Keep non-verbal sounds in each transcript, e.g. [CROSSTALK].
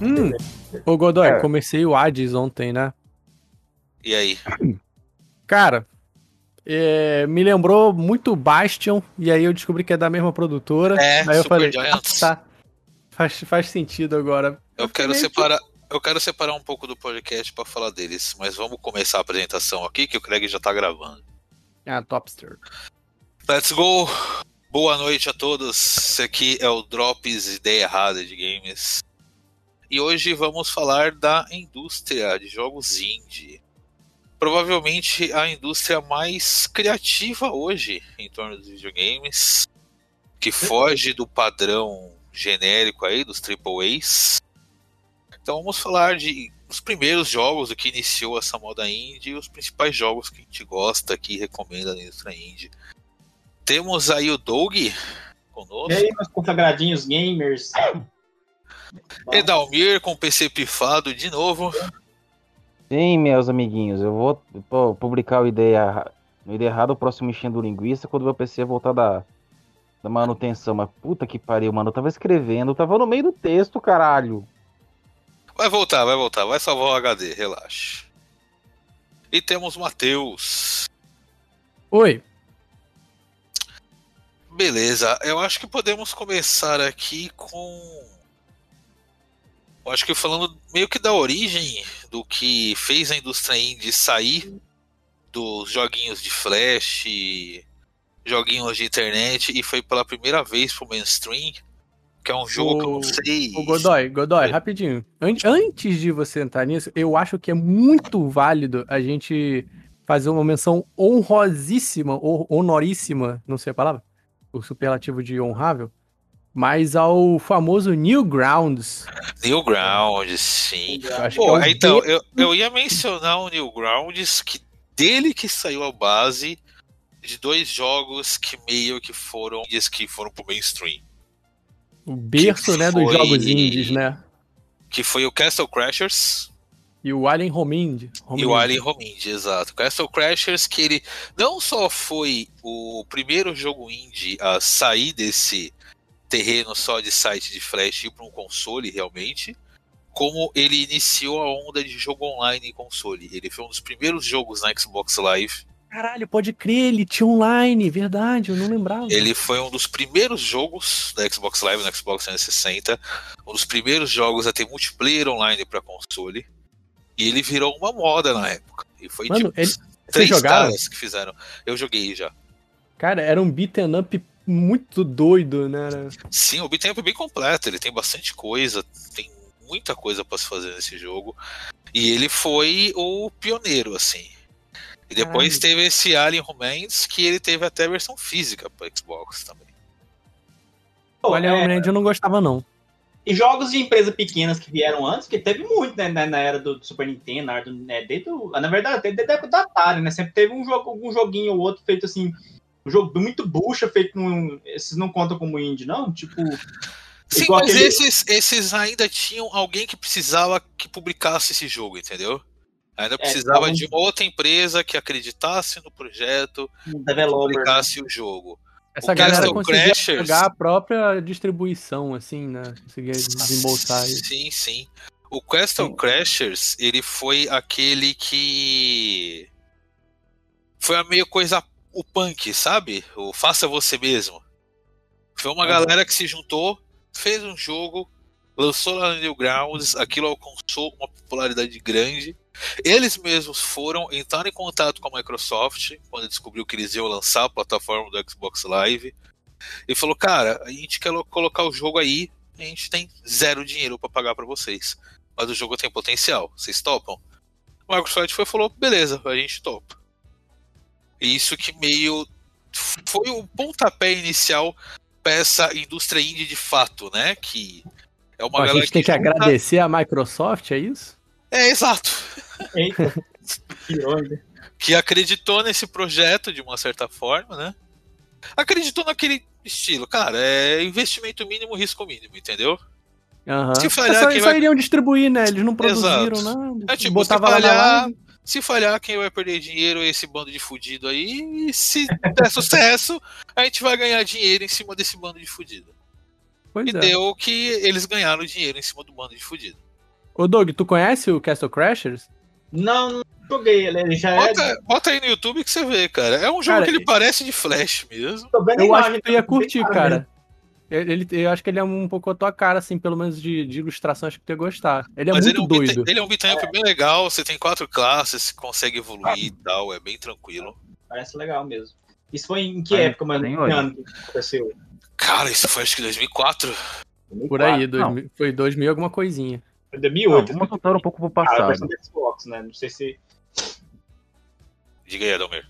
Hum, ô Godoy, é. comecei o Hades ontem, né? E aí? Cara, é, me lembrou muito Bastion, e aí eu descobri que é da mesma produtora. É, aí eu falei. Ah, tá. Faz, faz sentido agora. Eu, eu quero separar. Eu quero separar um pouco do podcast para falar deles, mas vamos começar a apresentação aqui que o Craig já tá gravando. Ah, Topster. Let's go! Boa noite a todos. Esse aqui é o Drops Ideia Errada de Games. E hoje vamos falar da indústria de jogos indie provavelmente a indústria mais criativa hoje em torno dos videogames, que foge do padrão genérico aí dos AAAs. Então vamos falar de os primeiros jogos, o que iniciou essa moda indie e os principais jogos que a gente gosta aqui e recomenda na indústria indie. Temos aí o Doug conosco. E aí, meus consagradinhos gamers. Edalmir com PC pifado de novo. Sim, meus amiguinhos, eu vou pô, publicar o ideia, o ideia errado, o próximo enchendo linguiça, quando meu PC voltar da, da manutenção. Mas puta que pariu, mano. Eu tava escrevendo, eu tava no meio do texto, caralho. Vai voltar, vai voltar, vai salvar o HD, relaxa. E temos Matheus. Oi. Beleza, eu acho que podemos começar aqui com acho que falando meio que da origem do que fez a indústria indie sair dos joguinhos de flash, joguinhos de internet e foi pela primeira vez pro mainstream, que é um jogo o, que eu não sei. O Godoy, Godoy, é. rapidinho. Antes de você entrar nisso, eu acho que é muito válido a gente fazer uma menção honrosíssima, ou honoríssima, não sei a palavra, o superlativo de honrável, mas ao famoso Newgrounds. Newgrounds, sim. Pô, é então, eu, eu ia mencionar o Newgrounds, que dele que saiu a base de dois jogos que meio que foram que foram pro mainstream. O berço, né, foi, dos jogos indies, né? Que foi o Castle Crashers. E o Alien Homind. E o Alien Homind, exato. Castle Crashers, que ele não só foi o primeiro jogo indie a sair desse terreno só de site de flash e para um console realmente, como ele iniciou a onda de jogo online em console. Ele foi um dos primeiros jogos na Xbox Live. Caralho, pode crer, ele tinha online, verdade, eu não lembrava. Ele foi um dos primeiros jogos da Xbox Live no Xbox 360, um dos primeiros jogos a ter multiplayer online para console. E ele virou uma moda na época. E foi Mano, tipo ele... três caras que fizeram. Eu joguei já. Cara, era um beat'em up muito doido, né? Sim, o beat'em up é bem completo, ele tem bastante coisa, tem muita coisa para se fazer nesse jogo. E ele foi o pioneiro, assim. E depois teve esse Alien Romance, que ele teve até a versão física para Xbox também. O Alien é... Romance eu não gostava, não. E jogos de empresas pequenas que vieram antes, que teve muito, né, na, era do Super Nintendo, na, do, né, desde o, na verdade, desde a época da Atari, né, sempre teve um jogo, um joguinho ou outro feito assim, um jogo muito bucha, feito com. Esses não contam como indie, não? Tipo. Sim, mas aquele... esses, esses ainda tinham alguém que precisava que publicasse esse jogo, entendeu? Ainda é, precisava é, então... de outra empresa que acreditasse no projeto um e publicasse o jogo. Essa o galera conseguia Crashers... pegar a própria distribuição, assim, né? Conseguia desembolsar. Sim, sim. O Castle Crashers, ele foi aquele que foi a meio coisa o punk, sabe? O faça você mesmo. Foi uma galera que se juntou, fez um jogo, lançou lá no Newgrounds, aquilo alcançou uma popularidade grande. Eles mesmos foram entrar em contato com a Microsoft quando descobriu que eles iam lançar a plataforma do Xbox Live e falou: "Cara, a gente quer colocar o jogo aí, a gente tem zero dinheiro para pagar para vocês, mas o jogo tem potencial, vocês topam?" A Microsoft foi falou: "Beleza, a gente topa." Isso que meio foi o pontapé inicial para essa indústria indie de fato, né? Que é uma A gente tem que, junta... agradecer a Microsoft, é isso? É, exato. Eita. que acreditou nesse projeto de uma certa forma, né? Acreditou naquele estilo, cara, é investimento mínimo, risco mínimo, entendeu? Uhum. Se falhar, é só, quem só vai... iriam distribuir, né? Eles não produziram Exato. nada. É tipo, Botava se falhar, se falhar, quem vai perder dinheiro é esse bando de fudido aí. E se der sucesso, a gente vai ganhar dinheiro em cima desse bando de fudido. Pois e é. deu que eles ganharam dinheiro em cima do bando de fudido. Ô, Doug, tu conhece o Castle Crashers? Não, não joguei. Ele já Bota, é. bota aí no YouTube que você vê, cara. É um jogo Cara, que ele parece de Flash mesmo. Tô vendo a Eu imagem, acho que tu ia tá curtir, claro cara. Ele, eu acho que ele é um pouco a tua cara, assim, pelo menos de, de ilustração, acho que tu ia gostar. Ele é Mas muito ele é um doido. ele é um beat'em up bem legal, você tem quatro classes, você consegue evoluir e tal, é bem tranquilo. Parece legal mesmo. Isso foi em que Mas época, mano? tem Que olho. ano que aconteceu? Cara, isso foi acho que 2004. Por aí, 2004. 2000 foi 2000 alguma coisinha. Foi Não, 2008. vamos voltar um pouco pro Ah, passado. do Xbox, né? Não sei se. Diga aí, Adalmir.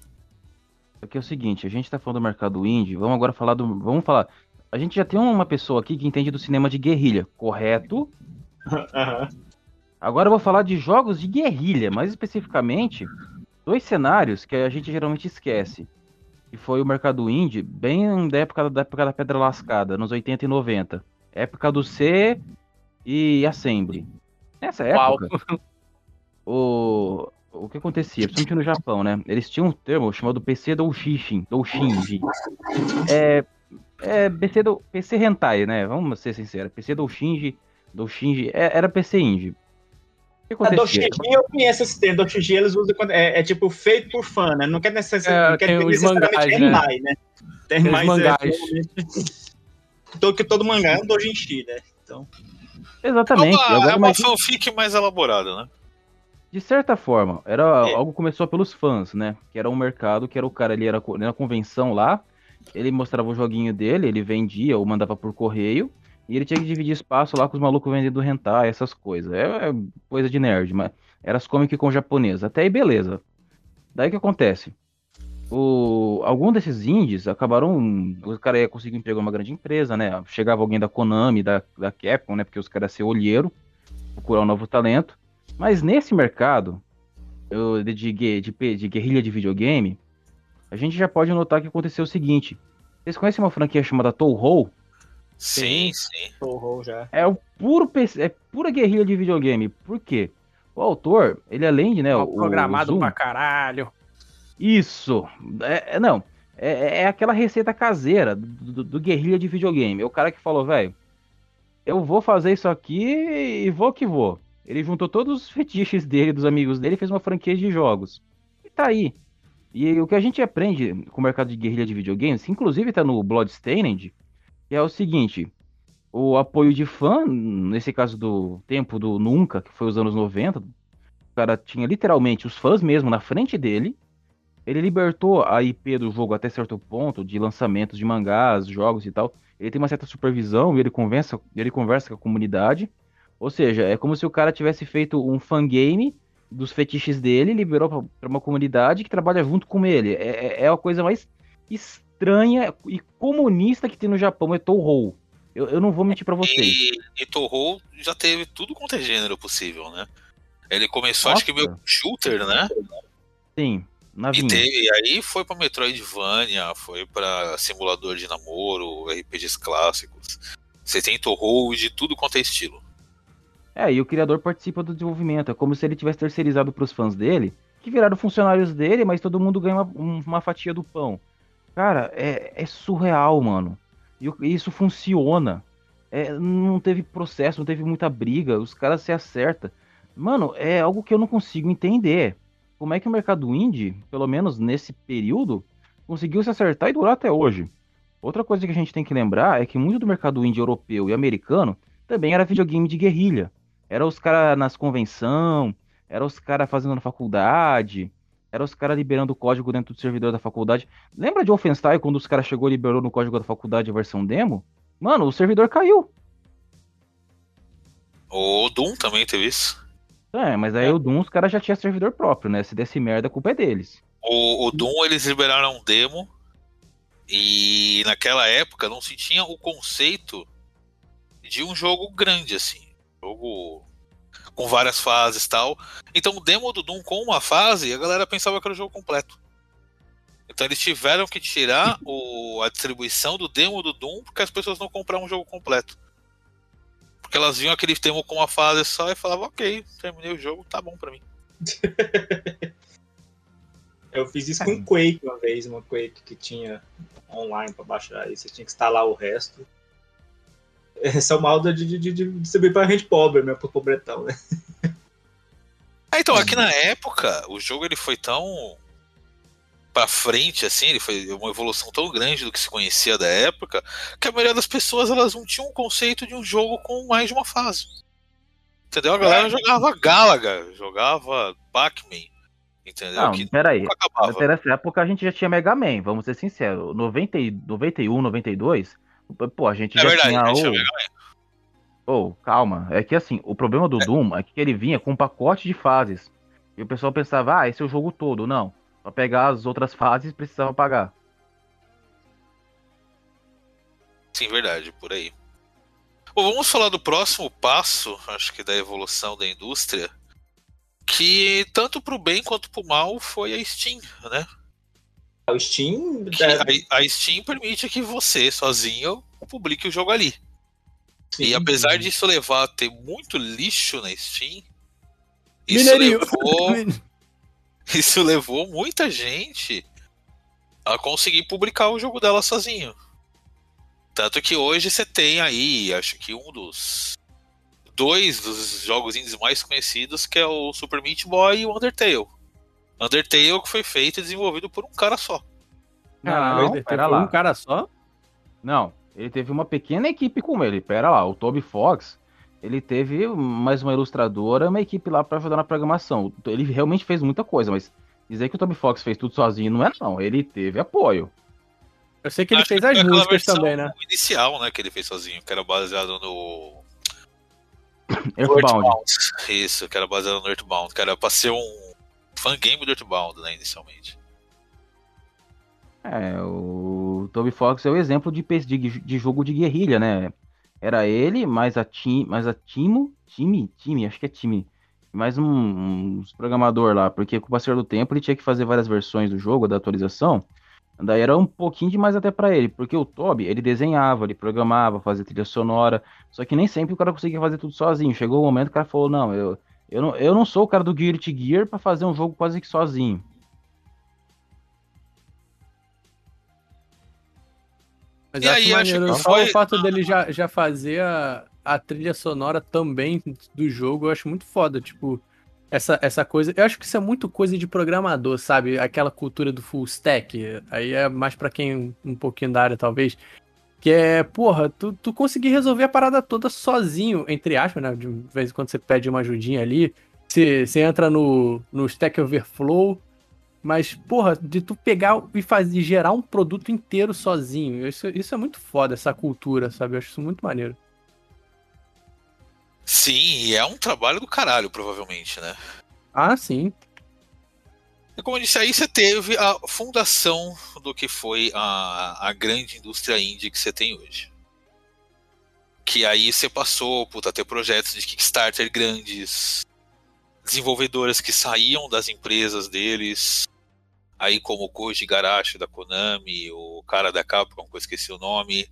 Porque é o seguinte, a gente tá falando do mercado indie, vamos agora falar do. Vamos falar. A gente já tem uma pessoa aqui que entende do cinema de guerrilha, correto? Agora eu vou falar de jogos de guerrilha, mais especificamente, dois cenários que a gente geralmente esquece. Que foi o mercado indie, bem da época da, época da Pedra Lascada, nos 80 e 90. Época do C e Assembly. Nessa Uau. época, o, o que acontecia, principalmente no Japão, né? Eles tinham um termo chamado PC Doushishin, Doushinji. É, é PC, do, PC Hentai, né? Vamos ser sinceros. PC Doushinji, Doushinji, é, era PC Indie. O que A acontecia? Doshiji eu conheço esse termo. Doshiji eles usam quando. É, é tipo feito por fã, né? Não quer, necess... É, não quer tem dizer os necessariamente mangás, né? hentai, né? Tem Tem os mais. mangás. [LAUGHS] É, todo, que todo mangá é um Dojinshi, né? Então. É Exatamente. uma, é uma fanfic mais elaborada, né? De certa forma, era É. algo começou pelos fãs, né? Que era um mercado, que era o cara, ele era na convenção lá, ele mostrava o joguinho dele, ele vendia ou mandava por correio, e ele tinha que dividir espaço lá com os malucos vendendo hentai, essas coisas. É, é coisa de nerd, mas era as comic com japonês. Até aí, beleza. Daí que acontece? O, algum desses indies acabaram. O cara ia conseguir emprego numa grande empresa, né? Chegava alguém da Konami, da, da Capcom, né? Porque os caras iam ser olheiro, procurar um novo talento. Mas nesse mercado eu- de, de, de, de guerrilha de videogame, a gente já pode notar que aconteceu o seguinte. Vocês conhecem uma franquia chamada Touhou? Sim, sim. Torrou já. É o puro PC, é pura guerrilha de videogame. Por quê? O autor, ele além de, né, o, o programado Zoom- pra caralho. Isso. É, é- não. É, é aquela receita caseira do, do- do guerrilha de videogame. É o cara que falou, velho, eu vou fazer isso aqui e vou que vou. Ele juntou todos os fetiches dele, dos amigos dele, e fez uma franquia de jogos. E tá aí. E o que a gente aprende com o mercado de guerrilha de videogames, que inclusive tá no Bloodstained, é o seguinte: o apoio de fã, nesse caso do tempo do Nunca, que foi os anos 90, o cara tinha literalmente os fãs mesmo na frente dele. Ele libertou a IP do jogo até certo ponto, de lançamentos de mangás, jogos e tal. Ele tem uma certa supervisão e ele conversa, ele conversa com a comunidade. Ou seja, é como se o cara tivesse feito um fangame dos fetiches dele, liberou para uma comunidade que trabalha junto com ele. É, é- é a coisa mais estranha e comunista que tem no Japão, é Touhou. Eu, eu não vou mentir pra vocês. E, e já teve tudo quanto é gênero possível, né? Ele começou, Nossa. acho que meio shooter, né? Sim, na E, teve, e aí foi pra Metroidvania, foi pra simulador de namoro, RPGs clássicos. Você tem Torro de tudo quanto é estilo. É, e o criador participa do desenvolvimento. É como se ele tivesse terceirizado pros fãs dele, que viraram funcionários dele, mas todo mundo ganha uma, um- uma fatia do pão. Cara, é, é surreal, mano. E e isso funciona. É, não teve processo, não teve muita briga, os caras se acertam. Mano, é algo que eu não consigo entender. Como é que o mercado indie, pelo menos nesse período, conseguiu se acertar e durar até hoje? Outra coisa que a gente tem que lembrar é que muito do mercado indie europeu e americano também era videogame de guerrilha. Era os caras nas convenção, era os caras fazendo na faculdade, era os caras liberando o código dentro do servidor da faculdade. Lembra de Wolfenstein quando os caras chegou e liberou no código da faculdade a versão demo? Mano, o servidor caiu. O Doom também teve isso. É, mas aí o Doom os caras já tinham servidor próprio, né? Se desse merda, a culpa é deles. O, o Doom eles liberaram um demo e naquela época não se tinha o conceito de um jogo grande assim, jogo com várias fases e tal. Então o demo do Doom com uma fase, a galera pensava que era o jogo completo. Então eles tiveram que tirar o, a distribuição do demo do Doom porque as pessoas não compraram um jogo completo. Porque elas viam aquele demo com uma fase só e falavam, ok, terminei o jogo, tá bom pra mim. [LAUGHS] Eu fiz isso com Quake uma vez, uma Quake que tinha online pra baixar, aí você tinha que instalar o resto. [LAUGHS] Esse é o mal de, de, de, de distribuir pra gente pobre, né? Pro pobretão, né? [LAUGHS] Ah, então, aqui na época, o jogo ele foi tão pra frente, assim, ele foi uma evolução tão grande do que se conhecia da época, que a maioria das pessoas elas não tinham um conceito de um jogo com mais de uma fase. Entendeu? A galera jogava Galaga, jogava Pac-Man. Entendeu? Não, que peraí. nessa época a gente já tinha Mega Man, vamos ser sinceros. 90, e- 91, 92, pô, a gente É já verdade, tinha o... Man. Ô, calma. É que assim, o problema do Doom é que ele vinha com um pacote de fases. E o pessoal pensava, ah, esse é o jogo todo. Não. Pra pegar as outras fases precisava pagar. Sim, verdade, por aí. Bom, vamos falar do próximo passo, acho que da evolução da indústria, que tanto pro bem quanto pro mal foi a Steam, né? O Steam. Que é, a, a Steam permite que você, sozinho, publique o jogo ali. sim. E apesar disso levar a ter muito lixo na Steam, isso Mineirinho. levou, [LAUGHS] isso levou muita gente a conseguir publicar o jogo dela sozinho. Tanto que hoje você tem aí, acho que um dos dois dos jogos indies mais conhecidos, que é o Super Meat Boy e o Undertale. Undertale que foi feito e desenvolvido por um cara só. Não, teve pera lá. um cara só? Não, ele teve uma pequena equipe com ele. Pera lá, o Toby Fox, ele teve mais uma ilustradora, uma equipe lá pra ajudar na programação. Ele realmente fez muita coisa, mas dizer que o Toby Fox fez tudo sozinho não é não. Ele teve apoio. Eu sei que ele Acho fez que as músicas também, né? inicial, né, que ele fez sozinho, que era baseado no [COUGHS] Earthbound. Isso, que era baseado no Earthbound, que era pra ser um fangame do Earthbound, né, inicialmente. É, o Toby Fox é o exemplo de, de, de jogo de guerrilha, né? Era ele, mais a Tim, mais a Timo, time, time, acho que é time, mais um, uns programador lá, porque com o passar do tempo ele tinha que fazer várias versões do jogo, da atualização. Daí era um pouquinho demais até pra ele, porque o Toby, ele desenhava, ele programava, fazia trilha sonora, só que nem sempre o cara conseguia fazer tudo sozinho. Chegou o momento que o cara falou: "Não, eu eu não, eu não sou o cara do Guilty Gear pra fazer um jogo quase que sozinho". Mas E eu aí, acho acho maneiro. que Só foi- o fato dele já, já fazer a, a trilha sonora também do jogo, eu acho muito foda. Tipo, essa, essa coisa. Eu acho que isso é muito coisa de programador, sabe? Aquela cultura do full stack. Aí é mais pra quem um pouquinho da área, talvez. Que é, porra, tu, tu conseguir resolver a parada toda sozinho, entre aspas, né? De vez em quando você pede uma ajudinha ali. Você, você entra no, no Stack Overflow. Mas, porra, de tu pegar e fazer gerar um produto inteiro sozinho. Isso, isso é muito foda, essa cultura, sabe? Eu acho isso muito maneiro. Sim, e é um trabalho do caralho, provavelmente, né? Ah, sim. E como eu disse, aí você teve a fundação do que foi a, a grande indústria indie que você tem hoje. Que aí você passou puta, a ter projetos de Kickstarter grandes, desenvolvedoras que saíam das empresas deles, aí como o Koji Garashi da Konami, o cara da Capcom, que eu esqueci o nome,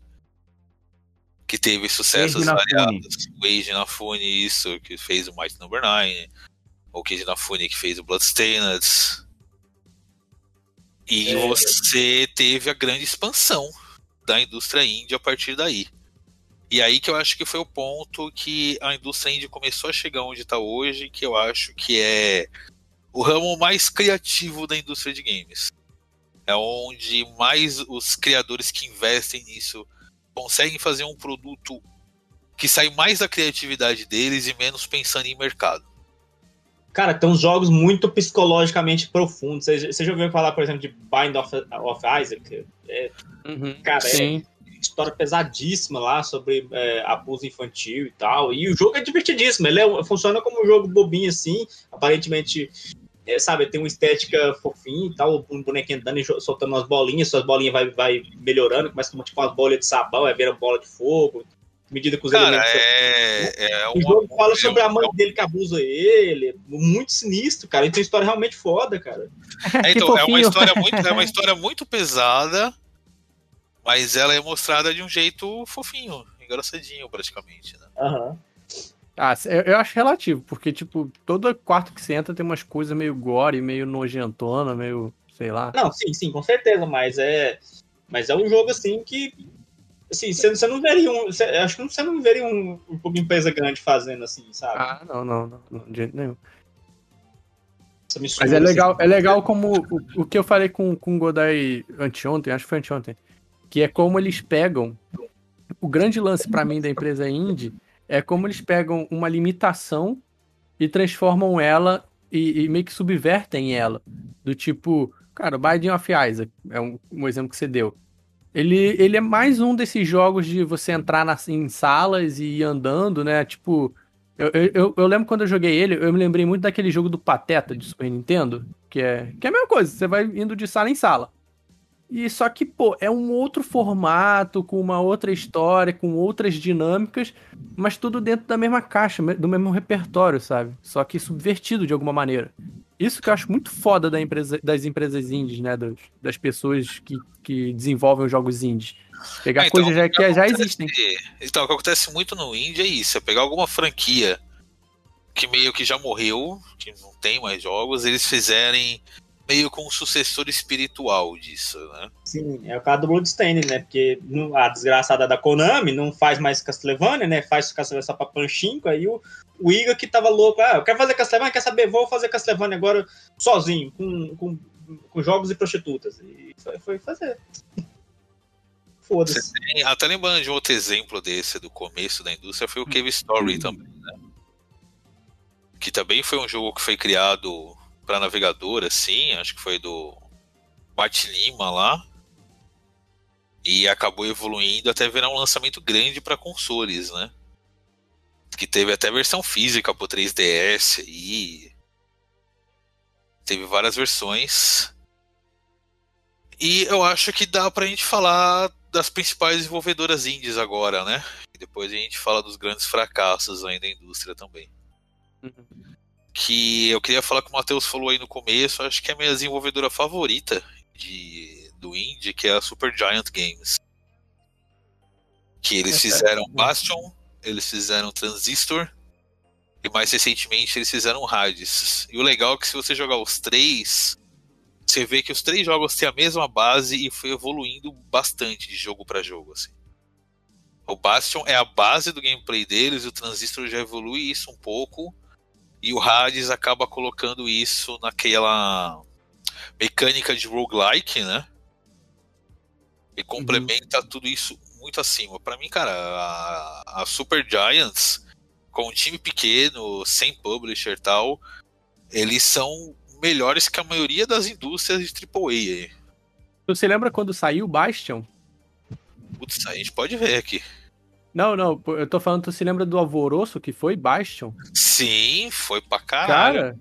que teve sucessos variados. O Eiji Inafune, isso, que fez o Might Number 9, o Keiji Inafune que fez o Bloodstained. E É. você teve a grande expansão da indústria indie a partir daí. E aí que eu acho que foi o ponto que a indústria indie começou a chegar onde está hoje, que eu acho que é o ramo mais criativo da indústria de games. É onde mais os criadores que investem nisso conseguem fazer um produto que sai mais da criatividade deles e menos pensando em mercado. Cara, tem uns jogos muito psicologicamente profundos. Você você já ouviu falar, por exemplo, de Bind of, of Isaac? É, cara, é Sim. história pesadíssima lá sobre é, abuso infantil e tal. E o jogo é divertidíssimo. Ele é- funciona como um jogo bobinho assim. Aparentemente, é, sabe, tem uma estética fofinha e tal. Um bonequinho andando e soltando umas bolinhas. Suas bolinhas vai, vai melhorando. Começa como tipo umas bolas de sabão, aí vira bola de fogo. Medida que os Cara, elementos. é, é O uma- jogo fala é sobre a mãe dele que abusa ele. Muito sinistro, cara. E tem uma história realmente foda, cara. [LAUGHS] É, então, é uma história muito, é uma [LAUGHS] história muito pesada, mas ela é mostrada de um jeito fofinho, engraçadinho praticamente, né? Aham. Ah, eu, eu acho relativo, porque, tipo, todo quarto que você entra tem umas coisas meio gore, meio nojentona, meio, sei lá. Não, sim, sim, com certeza, mas é. Mas é um jogo assim que. Assim, você, você não veria um. Você, acho que você não veria um, uma empresa grande fazendo assim, sabe? Ah, não, não, não, não de jeito nenhum. Mas é soa, legal, assim. é legal como o, o que eu falei com, com o Godai anteontem, acho que foi anteontem, que é como eles pegam. O grande lance pra mim da empresa indie é como eles pegam uma limitação e transformam ela e, e meio que subvertem ela. Do tipo, cara, o Binding of Isaac é um, um exemplo que você deu. Ele, ele é mais um desses jogos de você entrar em salas e ir andando, né? Tipo, eu, eu, eu- lembro quando eu joguei ele, eu me lembrei muito daquele jogo do Pateta de Super Nintendo, que é, que é a mesma coisa, você vai indo de sala em sala. E só que, pô, é um outro formato, com uma outra história, com outras dinâmicas, mas tudo dentro da mesma caixa, do mesmo repertório, sabe? Só que subvertido de alguma maneira. Isso que eu acho muito foda da empresa, das empresas indies, né? Das, das pessoas que, que desenvolvem os jogos indies. Pegar Ah, então, coisas já, que já acontece- existem. Então, o que acontece muito no indie é isso: é pegar alguma franquia que meio que já morreu, que não tem mais jogos, eles fizerem meio com um sucessor espiritual disso, né? Sim, é o caso do Bloodstained, né? Porque a desgraçada da Konami não faz mais Castlevania, né? Faz Castlevania só pra Panchinko. Aí o, o Iga que tava louco, ah, eu quero fazer Castlevania, quer saber? Vou fazer Castlevania agora sozinho, com, com, com jogos e prostitutas. E foi, foi fazer. [LAUGHS] Foda-se. Até lembrando de outro exemplo desse do começo da indústria foi o Cave Story também, né? Que também foi um jogo que foi criado para navegador, assim, acho que foi do Bate Lima lá. E acabou evoluindo até virar um lançamento grande para consoles, né? Que teve até versão física pro 3DS e teve várias versões. E eu acho que dá pra gente falar das principais desenvolvedoras indies agora, né? E depois a gente fala dos grandes fracassos aí da indústria também. Que eu queria falar que o Matheus falou aí no começo, acho que é a minha desenvolvedora favorita de, do indie, que é a Super Giant Games. Que eles fizeram Bastion, eles fizeram Transistor e mais recentemente eles fizeram Hades. E o legal é que se você jogar os três, você vê que os três jogos têm a mesma base e foi evoluindo bastante de jogo para jogo. Assim. O Bastion é a base do gameplay deles, o Transistor já evolui isso um pouco, e o Hades acaba colocando isso naquela mecânica de roguelike, né? E complementa tudo isso muito acima. Para mim, cara, a, a Super Giants, com um time pequeno, sem publisher e tal, eles são melhores que a maioria das indústrias de AAA aí. Você lembra quando saiu o Bastion? Putz, a gente pode ver aqui. Não, não, eu tô falando, tu se lembra do alvoroço que foi Bastion? Sim, foi pra caralho. Cara,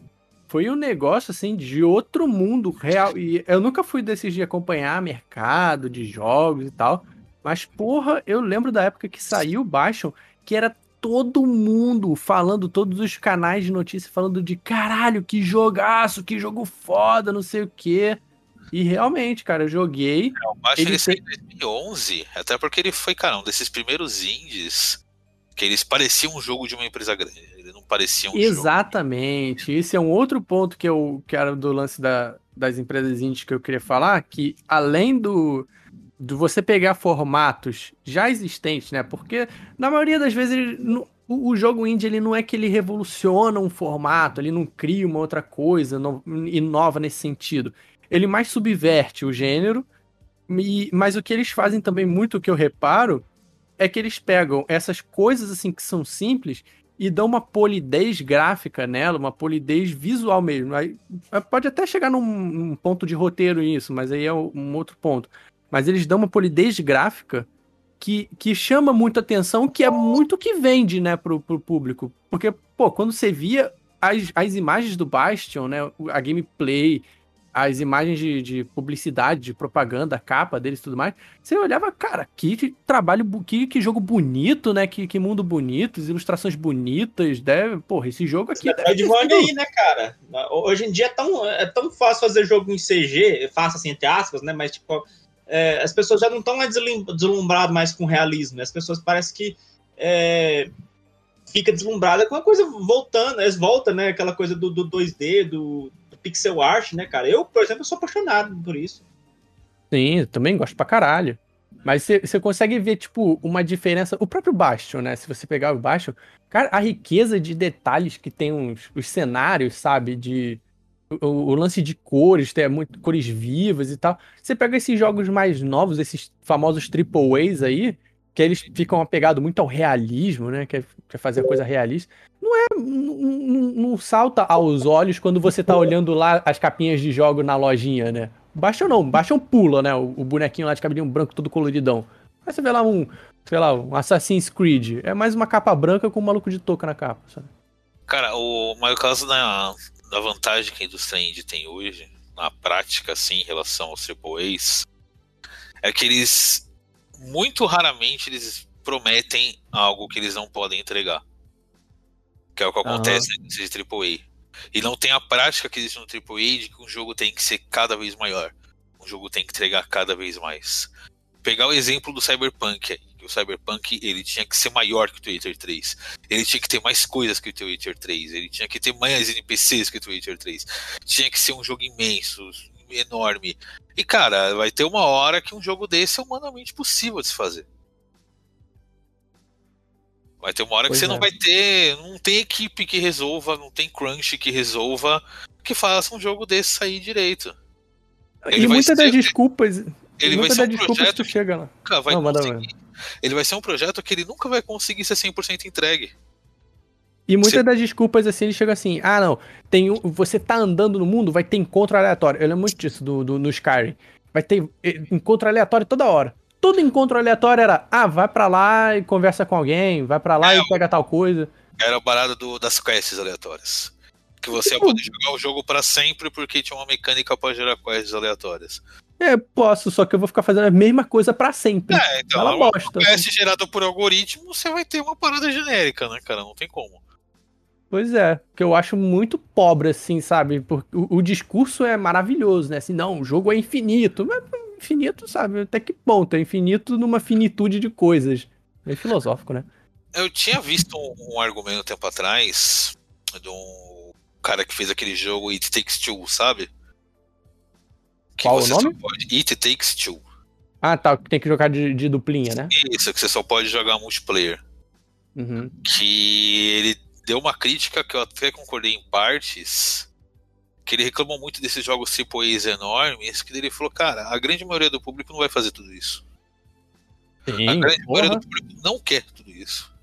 foi um negócio assim de outro mundo real. E eu nunca fui desses de acompanhar mercado de jogos e tal. Mas, porra, eu lembro da época que saiu o Bastion, que era todo mundo falando, todos os canais de notícia falando de caralho, que jogaço, que jogo foda, não sei o quê. E realmente, cara, eu joguei. o Bastion ele ele saiu em 2011, até porque ele foi, cara, um desses primeiros indies que eles pareciam um jogo de uma empresa grande. Ele não parecia um jogo. Exatamente. Esse é um outro ponto que eu que era do lance da, das empresas indies que eu queria falar, que além do, do você pegar formatos já existentes, né? Porque na maioria das vezes ele não- o, o jogo indie ele não é que ele revoluciona um formato, ele não cria uma outra coisa, não, inova nesse sentido. Ele mais subverte o gênero, e- mas o que eles fazem também muito, que eu reparo, é que eles pegam essas coisas assim que são simples e dão uma polidez gráfica nela, uma polidez visual mesmo. Aí, pode até chegar num, num ponto de roteiro isso, mas aí é um outro ponto. Mas eles dão uma polidez gráfica que, que chama muito atenção, que é muito que vende, né, pro, pro público. Porque, pô, quando você via as, as imagens do Bastion, né, a gameplay, as imagens de, de publicidade, de propaganda, a capa deles e tudo mais, você olhava, cara, que trabalho, que, que jogo bonito, né? Que, que mundo bonito, as ilustrações bonitas, deve, porra, esse jogo aqui ter Metroidvania sido- aí, né, cara? Hoje em dia é tão, é tão fácil fazer jogo em CG, fácil assim, entre aspas, né? Mas, tipo, é, as pessoas já não estão mais deslum- deslumbradas mais com realismo, né? As pessoas parecem que é, fica deslumbrada com a coisa voltando, eles voltam, né? Aquela coisa do, do 2D, do, do pixel art, né, cara? Eu, por exemplo, sou apaixonado por isso. Sim, também gosto pra caralho. Mas você consegue ver, tipo, uma diferença. O próprio Bastion, né? Se você pegar o Bastion, cara, a riqueza de detalhes que tem os cenários, sabe? De. O, o, lance de cores, tem muito cores vivas e tal. Você pega esses jogos mais novos, esses famosos triple A's aí, que eles ficam apegados muito ao realismo, né? Quer, quer fazer a coisa realista. Não é. Não, não, salta aos olhos quando você tá olhando lá as capinhas de jogo na lojinha, né? Baixa não, baixa um pula, né? O, o, bonequinho lá de cabelinho branco todo coloridão. Aí você vê lá um, sei lá, um Assassin's Creed. É mais uma capa branca com um maluco de touca na capa, sabe? Cara, o maior caso da, da vantagem que a indústria indie tem hoje, na prática, assim, em relação aos AAAs, é que eles, muito raramente, eles prometem algo que eles não podem entregar. Que é o que acontece uhum. nesse AAA. E não tem a prática que existe no AAA de que um jogo tem que ser cada vez maior. Um jogo tem que entregar cada vez mais. Pegar o exemplo do Cyberpunk aí. O Cyberpunk ele tinha que ser maior que o Twitter 3. Ele tinha que ter mais coisas que o Twitter 3. Ele tinha que ter mais NPCs que o Twitter 3. Tinha que ser um jogo imenso, enorme. E cara, vai ter uma hora que um jogo desse é humanamente possível de se fazer. Vai ter uma hora pois que você é. não vai ter. Não tem equipe que resolva, não tem crunch que resolva, que faça um jogo desse sair direito. Ele e muitas das desculpas. Ele vai ser um projeto que chega lá. Nunca vai não, conseguir, ele vai ser um projeto que ele nunca vai conseguir ser 100% entregue. E muitas das desculpas, assim, ele chega assim, ah, não, tem um, você tá andando no mundo, vai ter encontro aleatório. Eu lembro muito disso do, do, no Skyrim. Vai ter eh, encontro aleatório toda hora todo encontro aleatório era, ah, vai para lá e conversa com alguém, vai para lá é, e pega tal coisa. Era a parada do, das quests aleatórias. Que você ia poder jogar o jogo para sempre porque tinha uma mecânica para gerar quests aleatórias. É, posso, só que eu vou ficar fazendo a mesma coisa para sempre. É, então, Ela bosta, quest assim. gerada por algoritmo, você vai ter uma parada genérica, né, cara? Não tem como. Pois é, que eu acho muito pobre, assim, sabe? Porque o, o, discurso é maravilhoso, né? Assim, não, o jogo é infinito. Mas infinito, sabe? Até que ponto? É infinito numa finitude de coisas. É filosófico, né? Eu tinha visto um, um argumento um tempo atrás de um cara que fez aquele jogo It Takes Two, sabe? Que Qual o nome? Pode... It Takes Two. Ah, tá. Tem que jogar de, de, duplinha, né? Isso, que você só pode jogar multiplayer. Uhum. Que ele deu uma crítica que eu até concordei em partes, que ele reclamou muito desses jogos AAAs enormes, que ele falou, cara, a grande maioria do público não vai fazer tudo isso. Sim, a grande porra. maioria do público não quer tudo isso.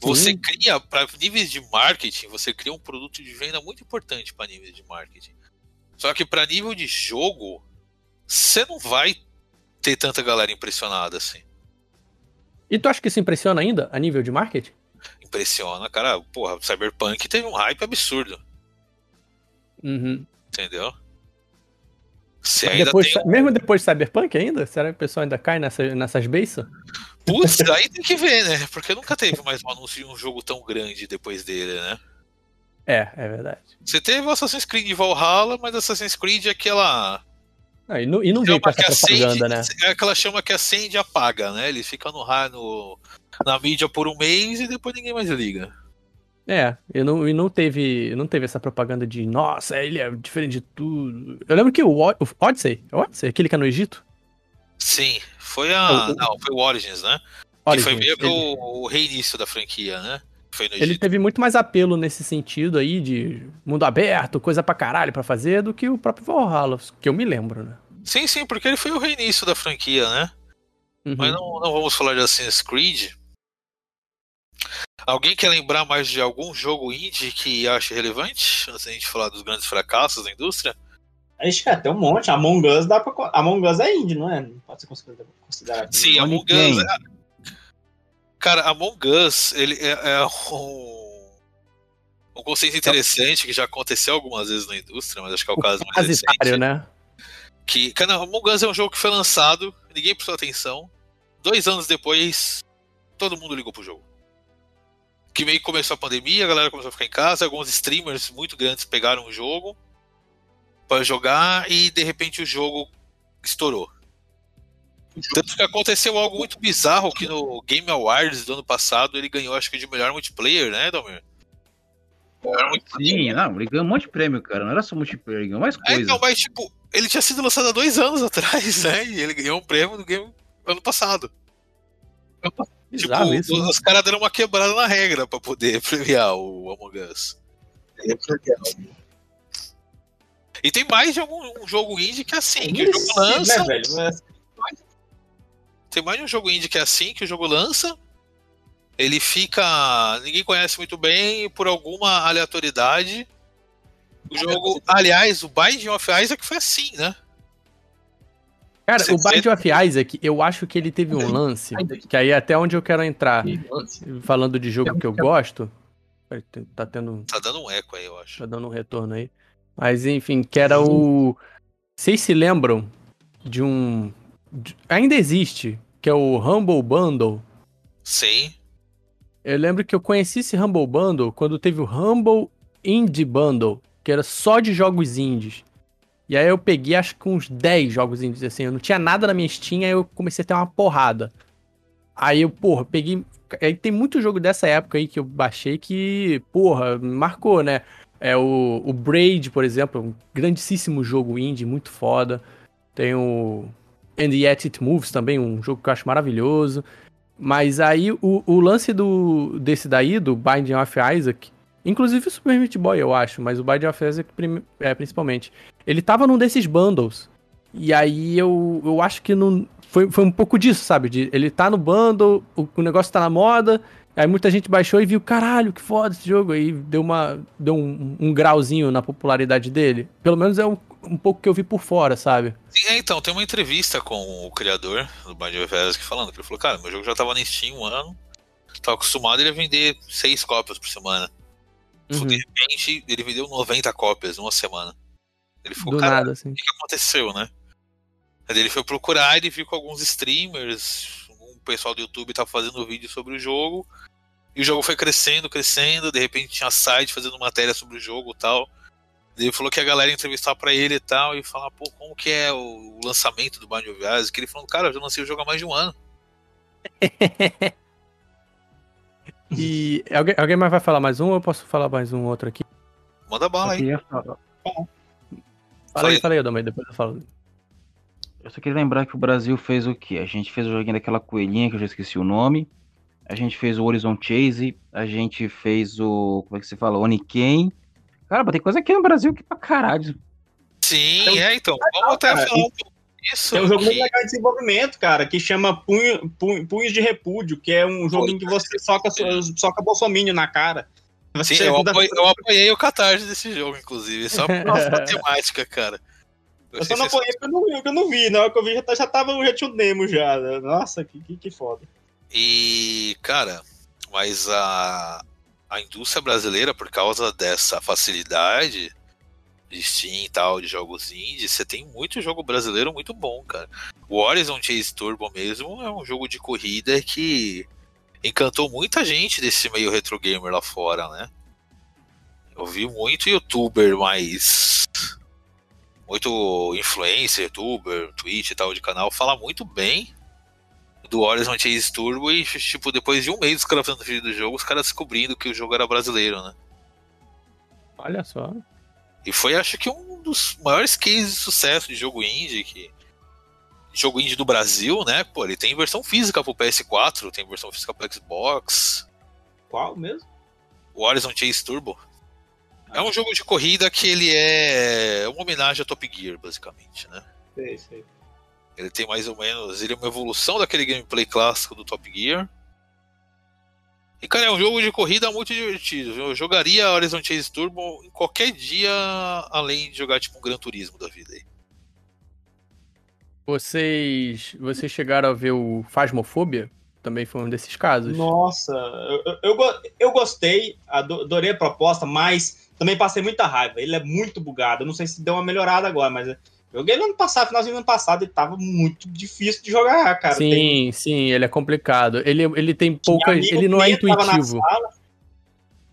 Você Sim. cria, para níveis de marketing, você cria um produto de venda muito importante para níveis de marketing. Só que para nível de jogo, você não vai ter tanta galera impressionada assim. E tu acha que isso impressiona ainda a nível de marketing? Impressiona, cara. Porra, Cyberpunk teve um hype absurdo. Uhum. Entendeu? Depois, tem... Mesmo depois de Cyberpunk ainda? Será que o pessoal ainda cai nessa, nessas beiças? Putz, [LAUGHS] aí tem que ver, né? Porque nunca teve mais um anúncio de um jogo tão grande depois dele, né? É, é verdade. Você teve o Assassin's Creed Valhalla, mas Assassin's Creed é aquela. Ah, e não, e não veio com essa propaganda, né? É aquela chama que acende e apaga, né? Ele fica no, no, na mídia por um mês e depois ninguém mais liga. É, e não, e não teve não teve essa propaganda de nossa, ele é diferente de tudo. Eu lembro que o, o Odyssey, é o Odyssey, aquele que é no Egito? Sim, foi a. O, não, foi o Origins, né? Origins, que foi meio que ele... o reinício da franquia, né? Ele teve muito mais apelo nesse sentido aí de mundo aberto, coisa pra caralho pra fazer, do que o próprio Valhalla, que eu me lembro, né? Sim, sim, porque ele foi o reinício da franquia, né? Uhum. Mas não, não vamos falar de Assassin's Creed, Alguém quer lembrar mais de algum jogo indie que ache relevante? Antes da gente falar dos grandes fracassos da indústria? Acho que até um monte. Among Us dá pra. Among Us é indie, não é? Não pode ser considerado. Sim, Among Us. É... Cara, Among Us, ele é, é um, um conceito interessante que já aconteceu algumas vezes na indústria, mas acho que é o, o caso mais recente. né? Que, cara, Among Us é um jogo que foi lançado, ninguém prestou atenção. Dois anos depois, todo mundo ligou pro jogo que meio que começou a pandemia, a galera começou a ficar em casa, alguns streamers muito grandes pegaram o jogo para jogar e de repente o jogo estourou. Tanto que aconteceu algo muito bizarro que no Game Awards do ano passado ele ganhou, acho que de melhor multiplayer, né, Dalmir? Sim, não, ele ganhou um monte de prêmio, cara. Não era só multiplayer, ele ganhou mais coisa. É, então, mas tipo, ele tinha sido lançado há dois anos [LAUGHS] atrás, né? E ele ganhou um prêmio do Game, ano passado. Bizarro tipo, isso, né? os caras deram uma quebrada na regra pra poder [LAUGHS] premiar o Among Us. E tem mais de algum um jogo indie que é assim, que o jogo lança. né, velho? Mas- Tem mais de um jogo indie que é assim, que o jogo lança, ele fica. ninguém conhece muito bem, e por alguma aleatoriedade. O jogo. Aliás, o Binding of Isaac foi assim, né? Cara, Você- o Bind of Isaac, eu acho que ele teve um lance, que aí é até onde eu quero entrar, falando de jogo que eu gosto. Peraí, tem- Tá tendo. Tá dando um eco aí, eu acho. Tá dando um retorno aí. Mas enfim, que era o. Vocês se lembram de um. Ainda existe, que é o Humble Bundle. Sim. Eu lembro que eu conheci esse Humble Bundle quando teve o Humble Indie Bundle, que era só de jogos indies. E aí eu peguei acho que uns 10 jogos indies, assim, eu não tinha nada na minha Steam, aí eu comecei a ter uma porrada. Aí eu, porra, peguei. Aí tem muito jogo dessa época aí que eu baixei que, porra, marcou, né? É o, o Braid, por exemplo, um grandíssimo jogo indie, muito foda. Tem o And Yet It Moves também, um jogo que eu acho maravilhoso. Mas aí o, o lance do desse daí, do Binding of Isaac, inclusive o Super Meat Boy, eu acho, mas o Binding of Isaac é, principalmente, ele tava num desses bundles. E aí eu, eu acho que não. Foi, foi um pouco disso, sabe? De, ele tá no bundle, o, o negócio tá na moda, aí muita gente baixou e viu, caralho, que foda esse jogo. Aí deu, uma, deu um, um grauzinho na popularidade dele. Pelo menos é um, um pouco que eu vi por fora, sabe? Sim, é, então, tem uma entrevista com o criador do Binding of Isaac falando que ele falou, cara, meu jogo já tava na Steam um ano, tava acostumado ele a vender seis cópias por semana. Uhum, De repente, ele vendeu 90 cópias numa semana. Ele ficou, do cara, nada, assim. o que que aconteceu, né? Aí ele foi procurar, ele viu que alguns streamers, um pessoal do YouTube tava fazendo vídeo sobre o jogo, e o jogo foi crescendo, crescendo, de repente tinha site fazendo matéria sobre o jogo e tal. Ele falou que a galera ia entrevistar pra ele e tal, e falar, pô, como que é o lançamento do Binding of Isaac? Ele falou, cara, eu já lancei o jogo há mais de um ano. [LAUGHS] E alguém, alguém mais vai falar mais um ou eu posso falar mais um outro aqui? Manda bala aí. queria falar- Fala aí, fala aí, Adama, aí depois eu falo. Eu só queria lembrar que o Brasil fez o quê? A gente fez o joguinho daquela coelhinha que eu já esqueci o nome. A gente fez o Horizon Chase. A gente fez o. Como é que se fala? Oniken. Cara, tem coisa aqui no Brasil que pra caralho. Sim, Tem- é, então, vamos até cara, falar um pouco disso. Tem um jogo que- muito legal de desenvolvimento, cara, que chama Punho, Punho- Punhos de Repúdio, que é um jogo em que você soca, soca bolsomínio na cara. Você Sim, eu eu apoiei o catarse desse jogo, inclusive, só por causa da [LAUGHS] temática, cara. Eu só não apoiei porque eu não, eu não vi. Na hora que eu vi, já, tá- já, tava, já tinha um demo já. né? Nossa, que, que, que foda. E, cara, mas a, a indústria brasileira, por causa dessa facilidade de Steam e tal, de jogos indie, você tem muito jogo brasileiro muito bom, cara. O Horizon Chase Turbo mesmo é um jogo de corrida que encantou muita gente desse meio retro gamer lá fora, né? Eu vi muito youtuber mais. Muito influencer, youtuber, Twitch e tal de canal, falar muito bem do Horizon Chase Turbo e, tipo, depois de um mês os caras fazendo vídeo do jogo, os caras descobrindo que o jogo era brasileiro, né? Olha só. E foi, acho que, um dos maiores cases de sucesso de jogo indie, que... Jogo indie do Brasil, né? Pô, ele tem versão física pro PS4, tem versão física pro Xbox. Qual mesmo? O Horizon Chase Turbo. É um jogo de corrida que ele é uma homenagem a Top Gear, basicamente, né? Sei, sei. Ele tem mais ou menos. Ele é uma evolução daquele gameplay clássico do Top Gear. E, cara, é um jogo de corrida muito divertido. Eu jogaria Horizon Chase Turbo em qualquer dia, além de jogar tipo um Gran Turismo da vida aí. Vocês, vocês chegaram a ver o Phasmophobia? Também foi um desses casos. Nossa, eu, eu, eu, go- eu gostei, ado- adorei a proposta, mas também passei muita raiva. Ele é muito bugado. Eu não sei se deu uma melhorada agora, mas joguei no ano passado, finalzinho do ano passado, e tava muito difícil de jogar, cara. sim, Tem- sim, ele é complicado. Ele, ele tem poucas. Ele não é intuitivo.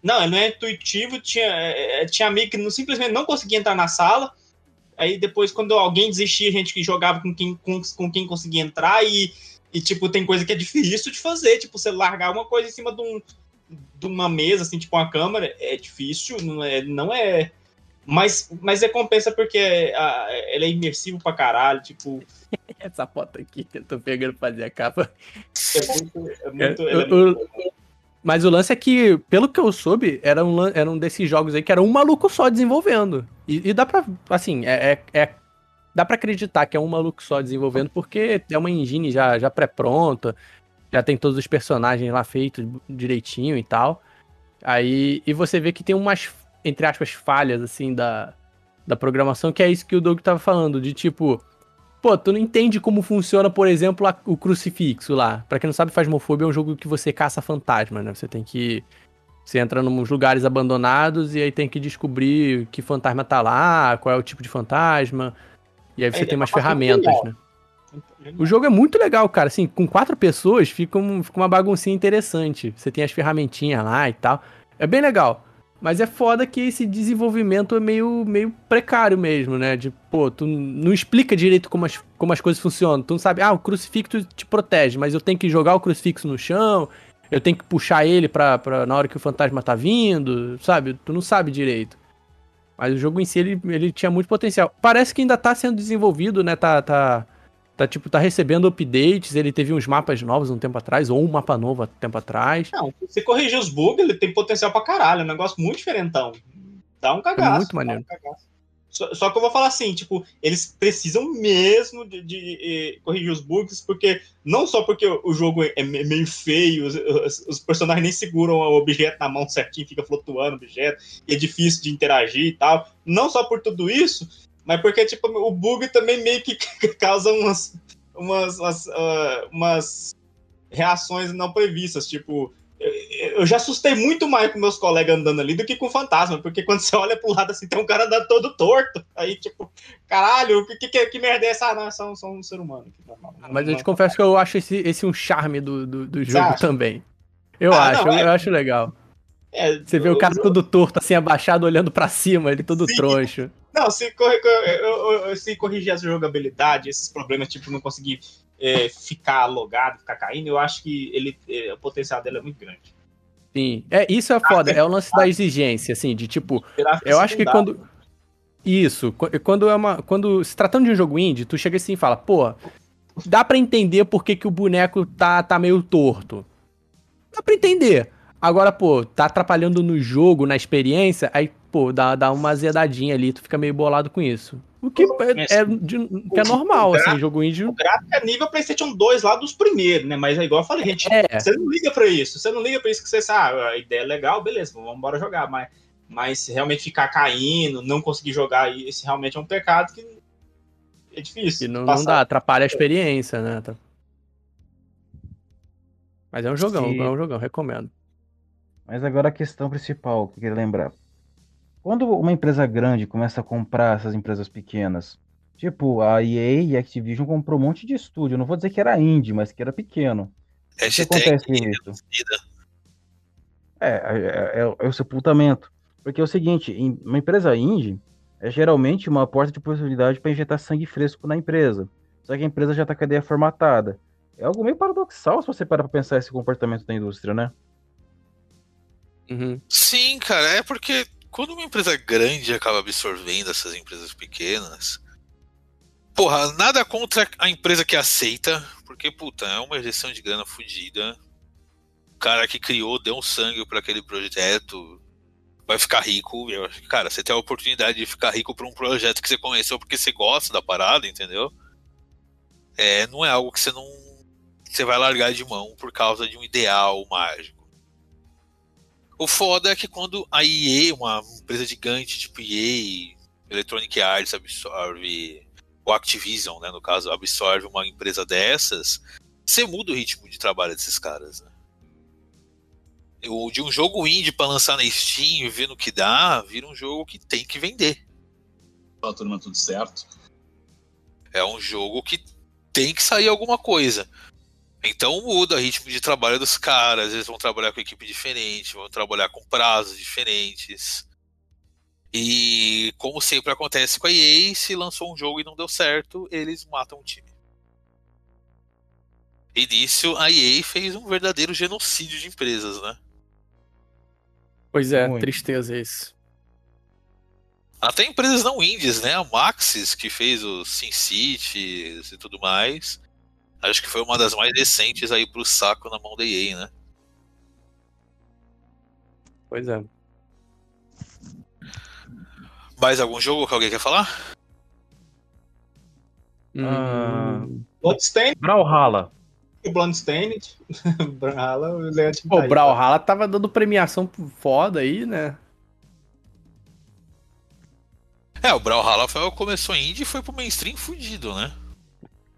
Não, ele não é intuitivo. Tinha, é, é, tinha amigo que não- simplesmente não conseguia entrar na sala. Aí depois, quando alguém desistia, a gente que jogava com quem, com, com quem conseguia entrar e, e, tipo, tem coisa que é difícil de fazer. Tipo, você largar uma coisa em cima de, um, de uma mesa, assim, tipo uma câmera, é difícil, não é. Não é mas, mas recompensa porque ah, ele é imersivo pra caralho, tipo. [LAUGHS] Essa foto aqui que eu tô pegando pra fazer a capa. É muito. É muito É, é o- muito bom. Mas o lance é que, pelo que eu soube, era um, era um desses jogos aí que era um maluco só desenvolvendo. E, e dá pra, assim, é, é- é- dá pra acreditar que é um maluco só desenvolvendo, porque tem uma engine já, já pré-pronta, já tem todos os personagens lá feitos direitinho e tal. Aí, e você vê que tem umas, entre aspas, falhas, assim, da, da programação, que é isso que o Doug tava falando, de tipo... Pô, tu não entende como funciona, por exemplo, a- o crucifixo lá. Pra quem não sabe, Phasmophobia é um jogo que você caça fantasma, né? Você tem que... Você entra nos lugares abandonados e aí tem que descobrir que fantasma tá lá, qual é o tipo de fantasma. E aí você É, tem é umas uma parte ferramentas, né? O jogo é muito legal, cara. Assim, com quatro pessoas fica, um- fica uma baguncinha interessante. Você tem as ferramentinhas lá e tal. É bem legal. Mas é foda que esse desenvolvimento é meio, meio precário mesmo, né? De, pô, tu não explica direito como as, como as coisas funcionam. Tu não sabe, ah, o crucifixo te protege, mas eu tenho que jogar o crucifixo no chão, eu tenho que puxar ele pra, pra, na hora que o fantasma tá vindo, sabe? Tu não sabe direito. Mas o jogo em si, ele, ele tinha muito potencial. Parece que ainda tá sendo desenvolvido, né? Tá, tá, tá, tipo, tá recebendo updates. Ele teve uns mapas novos um tempo atrás, ou um mapa novo há tempo atrás. Não, se corrigir os bugs, ele tem potencial pra caralho. É um negócio muito diferentão. Dá um cagaço. muito maneiro. um. Só, só que eu vou falar assim, tipo, eles precisam mesmo de, de, eh, corrigir os bugs, porque não só porque o jogo é me- meio feio, os, os- os personagens nem seguram o objeto na mão certinho, fica flutuando o objeto, e é difícil de interagir e tal. Não só por tudo isso, mas porque, tipo, o bug também meio que [LAUGHS] causa umas, umas, umas, ah, umas reações não previstas, tipo, eu- eu já assustei muito mais com meus colegas andando ali do que com o fantasma, porque quando [LAUGHS] você olha pro lado assim, tem um cara andando todo torto. Aí, tipo, caralho, que, que, que merda é essa? Ah, não, é só, só um ser humano. normal. Mas eu te confesso que eu acho esse, esse um charme do, do, do jogo também. Eu Ah, acho, não, é- eu acho legal. É, Você vê o cara todo torto, assim, abaixado, olhando pra cima, ele todo Sim. troncho. Não, se, eu- eu- eu- se corrigir essa jogabilidade, esses problemas, tipo, não conseguir é, ficar logado, ficar caindo, eu acho que ele, é, o potencial dele é muito grande. Sim. É, isso é foda, é o lance da exigência, assim, de tipo, eu acho que quando. Isso, qu- quando é uma. Quando. Se tratando de um jogo indie, tu chega assim e fala, pô, dá pra entender por que, que o boneco tá, tá meio torto. Dá pra entender. Agora, pô, tá atrapalhando no jogo, na experiência, aí, pô, dá, dá uma azedadinha ali, tu fica meio bolado com isso. O que é, é de- que é normal, assim, jogo indie. O gráfico é nível PlayStation 2 lá dos primeiros, né? Mas é igual eu falei, gente, É, Você não liga pra isso. Você não liga pra isso que você sabe. a ideia é legal, beleza, vamos embora jogar. Mas, mas realmente ficar caindo, não conseguir jogar, isso realmente é um pecado que é difícil. não, não dá, atrapalha a experiência, né? Tá- Mas é um jogão, Sim. é um jogão, recomendo. Mas agora a questão principal que eu queria lembrar. Quando uma empresa grande começa a comprar essas empresas pequenas, tipo a EA e a Activision comprou um monte de estúdio, não vou dizer que era indie, mas que era pequeno. O que acontece isso? É, é, é- é o sepultamento. Porque é o seguinte, em- uma empresa indie é geralmente uma porta de possibilidade para injetar sangue fresco na empresa. Só que a empresa já está com a ideia formatada. É algo meio paradoxal se você parar para pensar esse comportamento da indústria, né? Uhum. Sim, cara, é porque quando uma empresa grande acaba absorvendo essas empresas pequenas. Porra, nada contra a empresa que aceita, porque, puta, é uma injeção de grana fodida. O cara que criou, deu um sangue para aquele projeto, vai ficar rico. Eu acho que, cara, você tem a oportunidade de ficar rico por um projeto que você conheceu porque você gosta da parada, entendeu? É, não é algo que você não. você vai largar de mão por causa de um ideal mágico. O foda é que quando a EA, uma empresa gigante tipo EA, Electronic Arts absorve, ou Activision, né, no caso, absorve uma empresa dessas, você muda o ritmo de trabalho desses caras, né? O, de um jogo indie pra lançar na Steam, vendo o que dá, vira um jogo que tem que vender. Fala turma, tudo certo? É um jogo que tem que sair alguma coisa. Então muda o ritmo de trabalho dos caras, eles vão trabalhar com equipe diferente, vão trabalhar com prazos diferentes. E como sempre acontece com a EA, se lançou um jogo e não deu certo, eles matam o time. E nisso a EA fez um verdadeiro genocídio de empresas, né? Pois é, Muito. tristeza isso. Até empresas não indies, né? A Maxis, que fez os Sin Cities e tudo mais. Acho que foi uma das mais recentes aí pro saco na mão da EA, né? Pois é. Mais algum jogo que alguém quer falar? Ah. Hum. Bloodstained, Brawlhalla. o Bloodstained. [LAUGHS] Brawlhalla, o tá. Brawlhalla tava dando premiação foda aí, né? É, o Brawlhalla foi começou indie e foi pro mainstream fudido, né?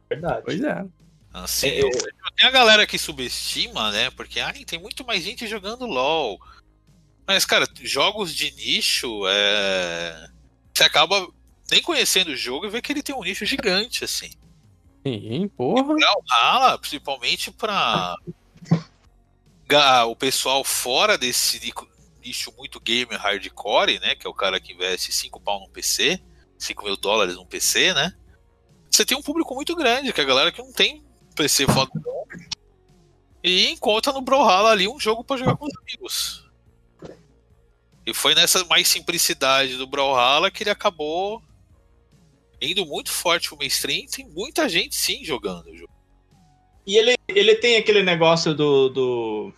Verdade. Pois é. Assim, É, eu- tem a galera que subestima, né? Porque ai, tem muito mais gente jogando LOL. Mas, cara, jogos de nicho, é... você acaba nem conhecendo o jogo e vê que ele tem um nicho gigante, assim. Sim, porra. Principalmente pra ga- o pessoal fora desse ni- nicho muito gamer hardcore, né? Que é o cara que investe 5 pau num PC, 5 mil dólares num PC, né? Você tem um público muito grande, que é a galera que não tem PC foda não, e encontra no Brawlhalla ali um jogo pra jogar com os amigos. E foi nessa mais simplicidade do Brawlhalla que ele acabou indo muito forte pro mainstream. Tem muita gente sim jogando o jogo. E ele, ele tem aquele negócio do. do...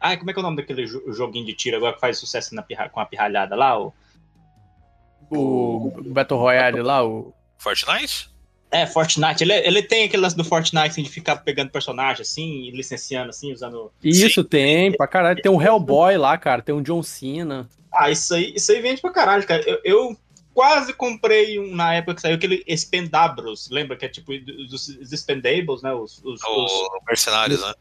Ai, como é que é o nome daquele jo- joguinho de tiro agora que faz sucesso na pirra- com a pirralhada lá? O... O Battle Royale lá, o. Fortnite? É, Fortnite. Ele, ele tem aquele lance do Fortnite assim, de ficar pegando personagem assim, e licenciando assim, usando. Isso tem, pra caralho. Tem um Hellboy lá, cara. Tem um John Cena. Ah, isso aí, isso aí vende pra caralho, cara. Eu, eu quase comprei um na época que saiu aquele Expendabros, lembra? Que é tipo dos, dos Expendables, né? Os, os, os, O Mercenários, né?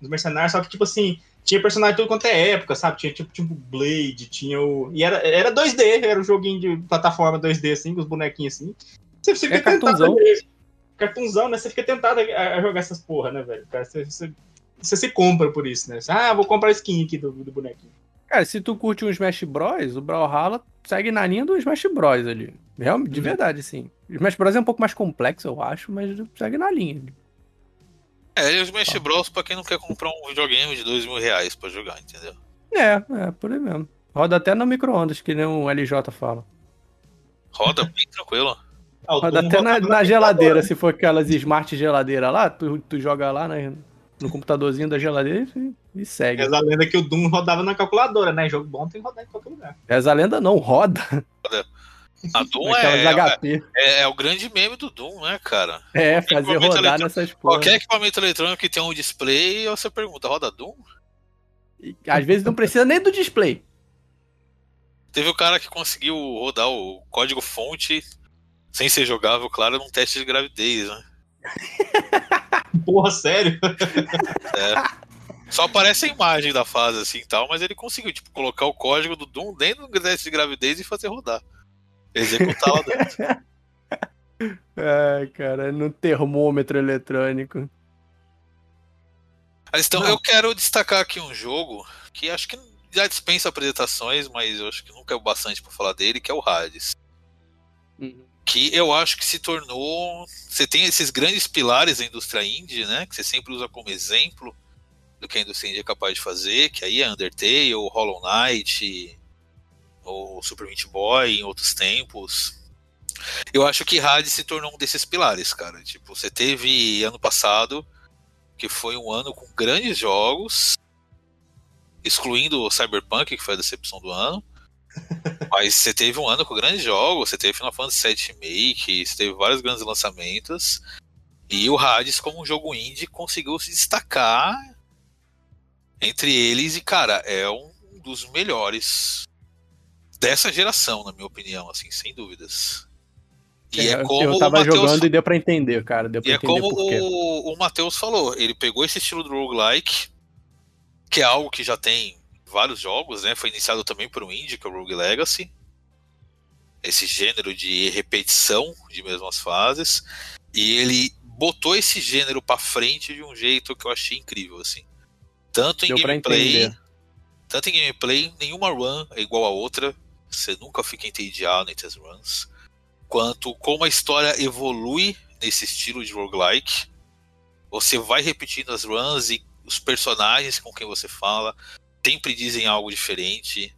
os mercenários, só que tipo assim, tinha personagem de tudo quanto é época, sabe? Tinha tipo, tipo Blade, tinha o. E era, era 2D, era um joguinho de plataforma 2D, assim, com os bonequinhos assim. Você, você É fica tentado. cartunzão. Cartunzão, né? Você fica tentado a, a jogar essas porra, né, velho? Cara, Você, você, você se compra por isso, né? Você, ah, vou comprar a skin aqui do, do bonequinho. Cara, se tu curte um Smash Bros, o Brawlhalla segue na linha do Smash Bros ali. Realmente, de Uhum. verdade, sim. O Smash Bros é um pouco mais complexo, eu acho, mas segue na linha. É, e os Smash Bros pra quem não quer comprar um videogame de dois mil reais pra jogar, entendeu? É, é, por aí mesmo. Roda até no micro-ondas, que nem o LJ fala. Roda bem tranquilo. Ah, até na, na geladeira, se for aquelas smart geladeira lá, tu, tu joga lá né, no computadorzinho da geladeira e, e segue. Reza a lenda que o Doom rodava na calculadora, né? Jogo bom tem que rodar em qualquer lugar. Essa lenda não, roda. A Doom [LAUGHS] Aquelas é, HP. é, é o grande meme do Doom, né, cara? É, Qualquer fazer rodar nessas porra. Qualquer equipamento eletrônico que tenha um display, você pergunta, roda Doom? E, Às vezes não precisa nem do display. Teve o cara que conseguiu rodar o código fonte sem ser jogável, claro, num teste de gravidez, né? [LAUGHS] Porra, sério? Só aparece a imagem da fase assim e tal, mas ele conseguiu, tipo, colocar o código do Doom dentro do teste de gravidez e fazer rodar. Executar lá dentro. [LAUGHS] Ai, cara, no termômetro eletrônico. Mas então, Não. eu quero destacar aqui um jogo que acho que já dispensa apresentações, mas eu acho que nunca é o bastante pra falar dele, que é o Hades. Que eu acho que se tornou. Você tem esses grandes pilares da indústria indie, né? Que você sempre usa como exemplo do que a indústria indie é capaz de fazer, que aí é Undertale, Hollow Knight, ou Super Meat Boy em outros tempos. Eu acho que Hades se tornou um desses pilares, cara. Tipo, você teve ano passado que foi um ano com grandes jogos, excluindo o Cyberpunk, que foi a decepção do ano. Mas você teve um ano com grandes jogos, você teve Final Fantasy VII Remake, você teve vários grandes lançamentos. E o Hades, como um jogo indie, conseguiu se destacar entre eles. E, cara, é um dos melhores dessa geração, na minha opinião, assim, sem dúvidas. E é, eu- como eu o tava Matheus jogando e deu pra entender, cara. Deu pra e é entender como por quê. o, o Matheus falou, ele pegou esse estilo do roguelike, que é algo que já tem vários jogos, né? Foi iniciado também por um indie, que é o Rogue Legacy. Esse gênero de repetição de mesmas fases. E ele botou esse gênero pra frente de um jeito que eu achei incrível, assim. Tanto em Deu gameplay, tanto em gameplay, nenhuma run é igual a outra. Você nunca fica entediado entre as runs. Quanto como a história evolui nesse estilo de roguelike. Você vai repetindo as runs e os personagens com quem você fala sempre dizem algo diferente.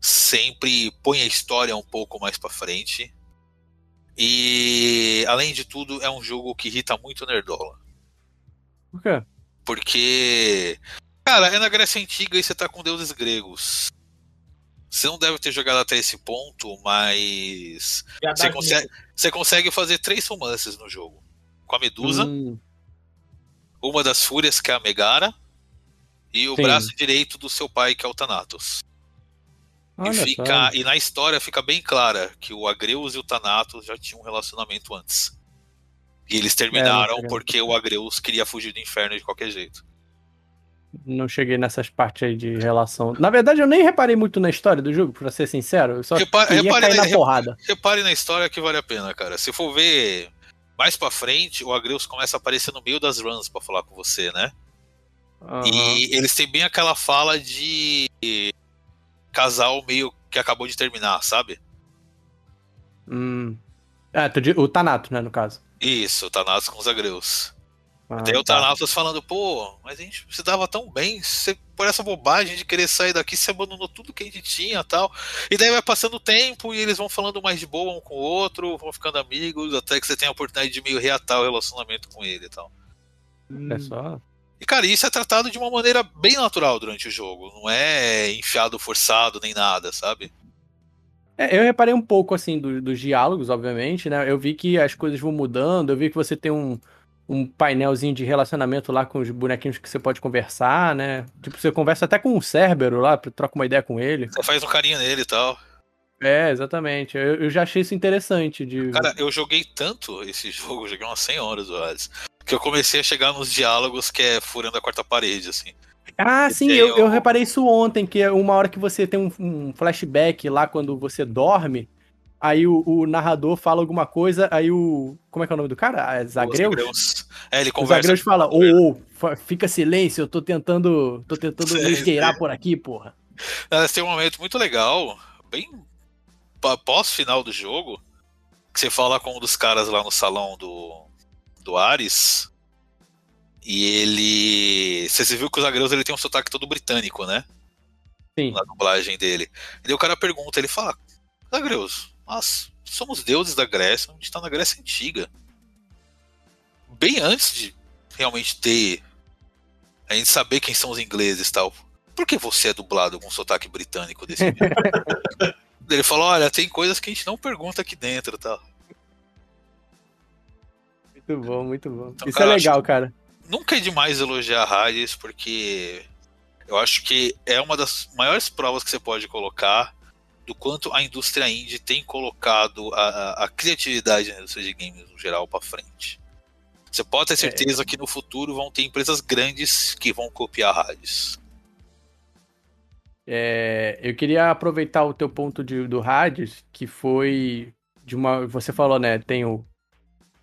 sempre põe a história um pouco mais para frente. E além de tudo, é um jogo que irrita muito o Nerdola. Por quê? Porque, cara, é na Grécia Antiga e você tá com deuses gregos. Você não deve ter jogado até esse ponto, mas. Você consegue, você consegue fazer três romances no jogo: com a Medusa, Hum, uma das Fúrias, que é a Megara, e o Sim. braço direito do seu pai, que é o Thanatos. E, olha fica, só. e na história fica bem clara que o Agreus e o Thanatos já tinham um relacionamento antes. E eles terminaram cheguei. porque o Agreus queria fugir do inferno de qualquer jeito. Não cheguei nessas partes aí de relação. Na verdade, eu nem reparei muito na história do jogo, pra ser sincero. Eu só Repa- queria repare cair na- na porrada. Repare na história que vale a pena, cara. Se for ver mais pra frente, o Agreus começa a aparecer no meio das runs pra falar com você, né? Aham. E eles têm bem aquela fala de casal meio que acabou de terminar, sabe? Hum. É, o Thanato, né, no caso. Isso, Thanatos com os Agreus. Ah, o tá. Thanatos falando, pô, mas a gente se dava tão bem, você, por essa bobagem de querer sair daqui, você abandonou tudo que a gente tinha e tal. E daí vai passando o tempo e eles vão falando mais de boa um com o outro, vão ficando amigos, até que você tem a oportunidade de meio reatar o relacionamento com ele e tal. É só. E, cara, isso é tratado de uma maneira bem natural durante o jogo. Não é enfiado, forçado, nem nada, sabe? É, eu reparei um pouco, assim, do- dos diálogos, obviamente, né? Eu vi que as coisas vão mudando, eu vi que você tem um, um painelzinho de relacionamento lá com os bonequinhos que você pode conversar, né? Tipo, você conversa até com o Cérbero lá, troca uma ideia com ele. Você faz um carinho nele e tal. É, exatamente. Eu, eu já achei isso interessante de... Cara, eu joguei tanto esse [LAUGHS] jogo, joguei umas 100 horas, Hades, que eu comecei a chegar nos diálogos que é furando a quarta parede, assim. Ah, sim, eu, eu o- reparei isso ontem, que é uma hora que você tem um, um flashback lá quando você dorme, aí o, o narrador fala alguma coisa, aí o... Como é que é o nome do cara? Ah, Zagreus? Os Zagreus. É, ele O conversa. Zagreus fala, ô, ô, fa- fica silêncio, eu tô tentando, tô tentando [LAUGHS] Sei, me esgueirar sei. por aqui, porra. Tem um momento muito legal, bem pós-final do jogo, que você fala com um dos caras lá no salão do, do Ares. E ele. Você viu que o Zagreus ele tem um sotaque todo britânico, né? Sim. Na dublagem dele. E daí o cara pergunta, ele fala: Zagreus, nós somos deuses da Grécia, a gente tá na Grécia Antiga. Bem antes de realmente ter. A gente saber quem são os ingleses e tal. Por que você é dublado com sotaque britânico desse? [LAUGHS] Ele falou: olha, tem coisas que a gente não pergunta aqui dentro e tal. Muito bom, muito bom. Então, Isso cara, é legal, cara. Nunca é demais elogiar a Hades, porque eu acho que é uma das maiores provas que você pode colocar do quanto a indústria indie tem colocado a, a- criatividade na indústria de games no geral para frente. Você pode ter certeza que no futuro vão ter empresas grandes que vão copiar a Hades. É, eu queria aproveitar o teu ponto de, do Hades, que foi de uma. Você falou, né? Tem o,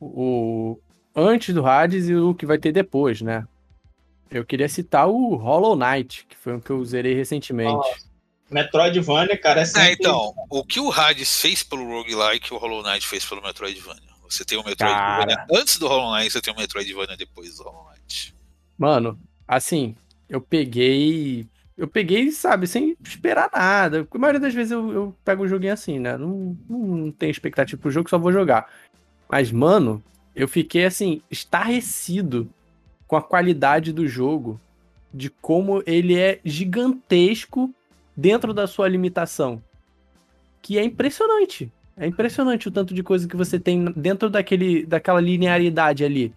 o antes do Hades e o que vai ter depois, né? Eu queria citar o Hollow Knight, que foi um que eu zerei recentemente. Metroidvania, cara, é sempre... É, então, o que o Hades fez pelo roguelike, o Hollow Knight fez pelo Metroidvania. Você tem o Metroidvania Cara. antes do Hollow Knight, você tem o Metroidvania depois do Hollow Knight. Mano, assim, eu peguei. Eu peguei, sabe, sem esperar nada. A maioria das vezes eu, eu pego o joguinho assim, né? Não, não tenho expectativa pro jogo, só vou jogar. Mas, mano, eu fiquei assim, estarrecido com a qualidade do jogo, de como ele é gigantesco dentro da sua limitação. Que é impressionante. É impressionante o tanto de coisa que você tem dentro daquele, daquela linearidade ali.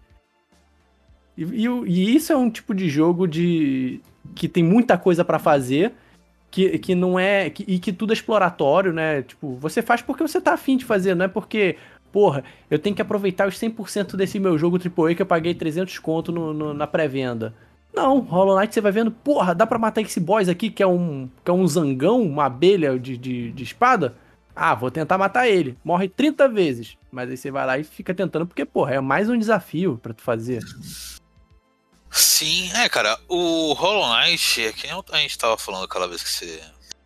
E, e e isso é um tipo de jogo de que tem muita coisa pra fazer, que, que não é. que- e que tudo é exploratório, né? Tipo, você faz porque você tá afim de fazer, não é porque, porra, eu tenho que aproveitar os 100% desse meu jogo AAA que eu paguei 300 conto no, no- na pré-venda. Não, Hollow Knight você vai vendo, porra, dá pra matar esse boss aqui que é um, que é um zangão, uma abelha de, de, de espada? Ah, vou tentar matar ele. Morre 30 vezes. Mas aí você vai lá e fica tentando, porque, porra, é mais um desafio pra tu fazer. Sim, é, cara, o Hollow Knight, é que nem a gente tava falando aquela vez que você.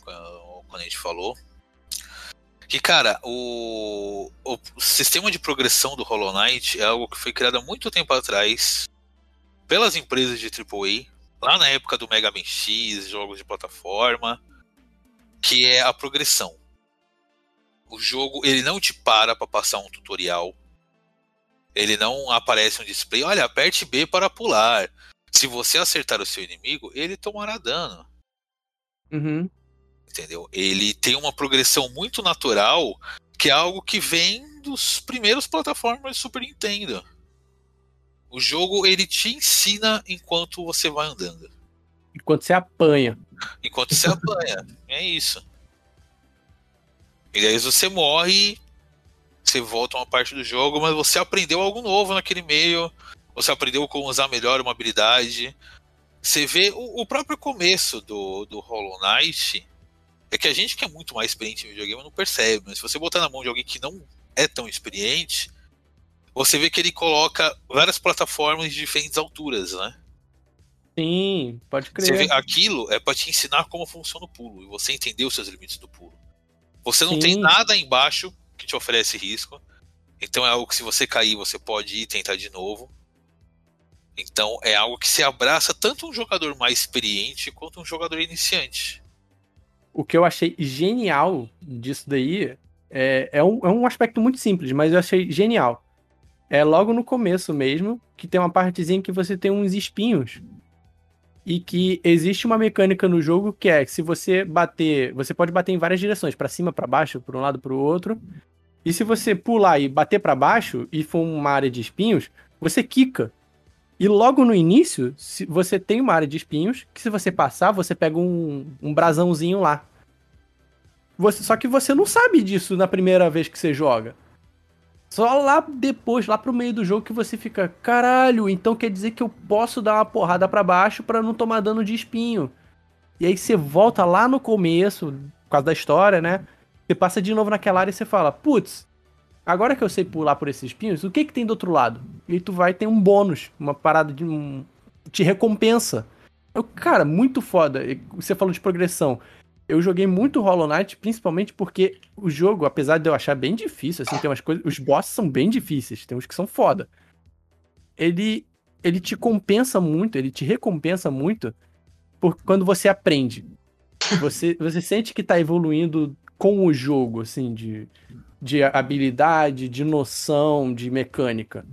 Quando a gente falou. Que, cara, o, o sistema de progressão do Hollow Knight é algo que foi criado há muito tempo atrás pelas empresas de AAA, lá na época do Mega Man X, jogos de plataforma. que é a progressão. O jogo ele não te para para passar um tutorial. Ele não aparece um display, olha, aperte B para pular. Se você acertar o seu inimigo, ele tomará dano. Uhum. Entendeu? Ele tem uma progressão muito natural, que é algo que vem dos primeiros plataformas de Super Nintendo. O jogo ele te ensina enquanto você vai andando. Enquanto você apanha. Enquanto você apanha. [LAUGHS] É isso. E aí você morre, você volta uma parte do jogo, mas você aprendeu algo novo naquele meio. Você aprendeu como usar melhor uma habilidade. Você vê o, o próprio começo do, do Hollow Knight. É que a gente que é muito mais experiente em videogame não percebe, mas se você botar na mão de alguém que não é tão experiente, você vê que ele coloca várias plataformas de diferentes alturas, né? Sim, pode crer. vê, aquilo é para te ensinar como funciona o pulo e você entender os seus limites do pulo. Você não Sim. tem nada embaixo que te oferece risco. Então é algo que se você cair, você pode ir tentar de novo. Então é algo que se abraça tanto um jogador mais experiente quanto um jogador iniciante. O que eu achei genial disso daí é, é, um, é um aspecto muito simples, mas eu achei genial. É logo no começo mesmo, que tem uma partezinha que você tem uns espinhos. E que existe uma mecânica no jogo que é que se você bater, você pode bater em várias direções, pra cima, pra baixo, por um lado, pro outro. E se você pular e bater pra baixo e for uma área de espinhos, você quica. E logo no início, se você tem uma área de espinhos, que se você passar, você pega um, um brasãozinho lá. Você, só que você não sabe disso na primeira vez que você joga. Só lá depois, lá pro meio do jogo, que você fica, caralho, então quer dizer que eu posso dar uma porrada pra baixo pra não tomar dano de espinho. E aí você volta lá no começo, por causa da história, né? Você passa de novo naquela área e você fala, putz, agora que eu sei pular por esses espinhos, o que que tem do outro lado? E tu vai ter um bônus, uma parada de um. te recompensa. Eu, cara, muito foda. Você falou de progressão. Eu joguei muito Hollow Knight, principalmente porque o jogo, apesar de eu achar bem difícil, assim, tem umas coisas. Os bosses são bem difíceis, tem uns que são foda. Ele, ele te compensa muito, ele te recompensa muito por quando você aprende. Você, você sente que tá evoluindo com o jogo, assim, de, de habilidade, de noção, de mecânica.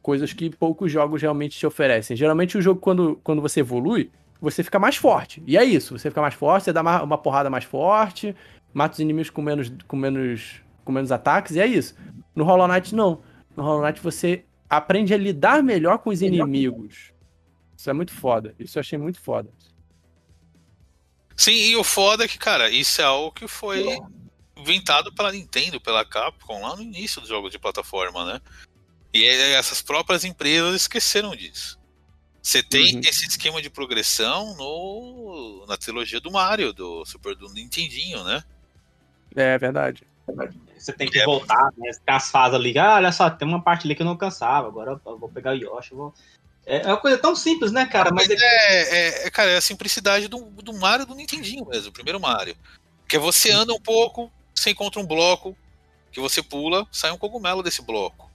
Coisas que poucos jogos realmente te oferecem. Geralmente o jogo, quando, quando você evolui, você fica mais forte. E é isso, você fica mais forte, você dá uma, uma porrada mais forte, mata os inimigos com menos, com, menos, com menos ataques, e é isso. No Hollow Knight, não. No Hollow Knight você aprende a lidar melhor com os inimigos. Isso é muito foda. Isso eu achei muito foda. Sim, e o foda é que, cara, isso é algo que foi inventado pela Nintendo, pela Capcom, lá no início dos jogos de plataforma, né? E é- essas próprias empresas esqueceram disso. Você tem Uhum. esse esquema de progressão no, na trilogia do Mario, do Super do Nintendinho, né? É verdade. Você tem que É. voltar, né? Tem as fases ali. Ah, olha só, tem uma parte ali que eu não alcançava. Agora eu vou pegar o Yoshi. vou... É é uma coisa tão simples, né, cara? Mas Mas é, é, é, cara, é a simplicidade do, do Mario do Nintendinho mesmo, o primeiro Mario. Que é você anda um pouco, você encontra um bloco, que você pula, sai um cogumelo desse bloco.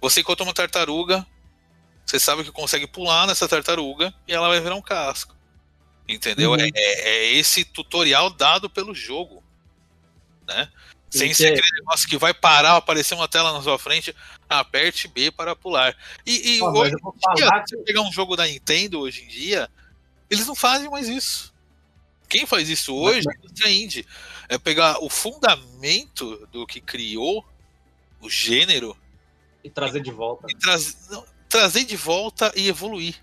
Você encontra uma tartaruga, você sabe que consegue pular nessa tartaruga e ela vai virar um casco. Entendeu? Uhum. É, é- é esse tutorial dado pelo jogo. Né? Sem ser é. aquele negócio que vai parar, aparecer uma tela na sua frente, aperte B para pular. E, e mas hoje em dia, se você pegar um jogo da Nintendo hoje em dia, eles não fazem mais isso. Quem faz isso hoje é a indústria indie. É pegar o fundamento do que criou o gênero e trazer de volta. e traz- não, trazer de volta e evoluir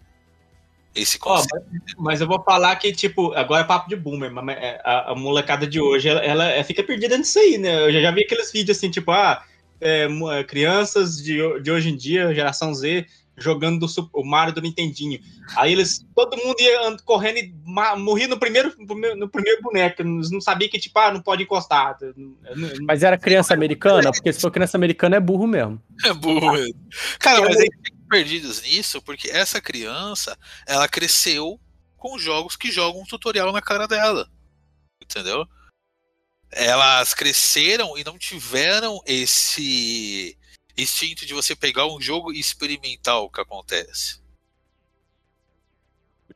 esse conceito. mas, mas eu vou falar que, tipo, agora é papo de boomer, mas é, a, a molecada de hoje, ela, ela é- fica perdida nisso aí, né? Eu já, já vi aqueles vídeos assim, tipo, ah, é, é, crianças de, de hoje em dia, geração Z, jogando do o Mario do Nintendinho. Aí eles, todo mundo ia correndo e morria no primeiro, no primeiro- boneco. Eles não sabia que, tipo, ah, não pode encostar. Mas era criança americana? Porque se for criança americana é burro mesmo. É burro mesmo. Cara, mas ficam perdidos nisso porque essa criança, ela cresceu com jogos que jogam um tutorial na cara dela. Entendeu? Elas cresceram e não tiveram esse instinto de você pegar um jogo e experimentar o que acontece.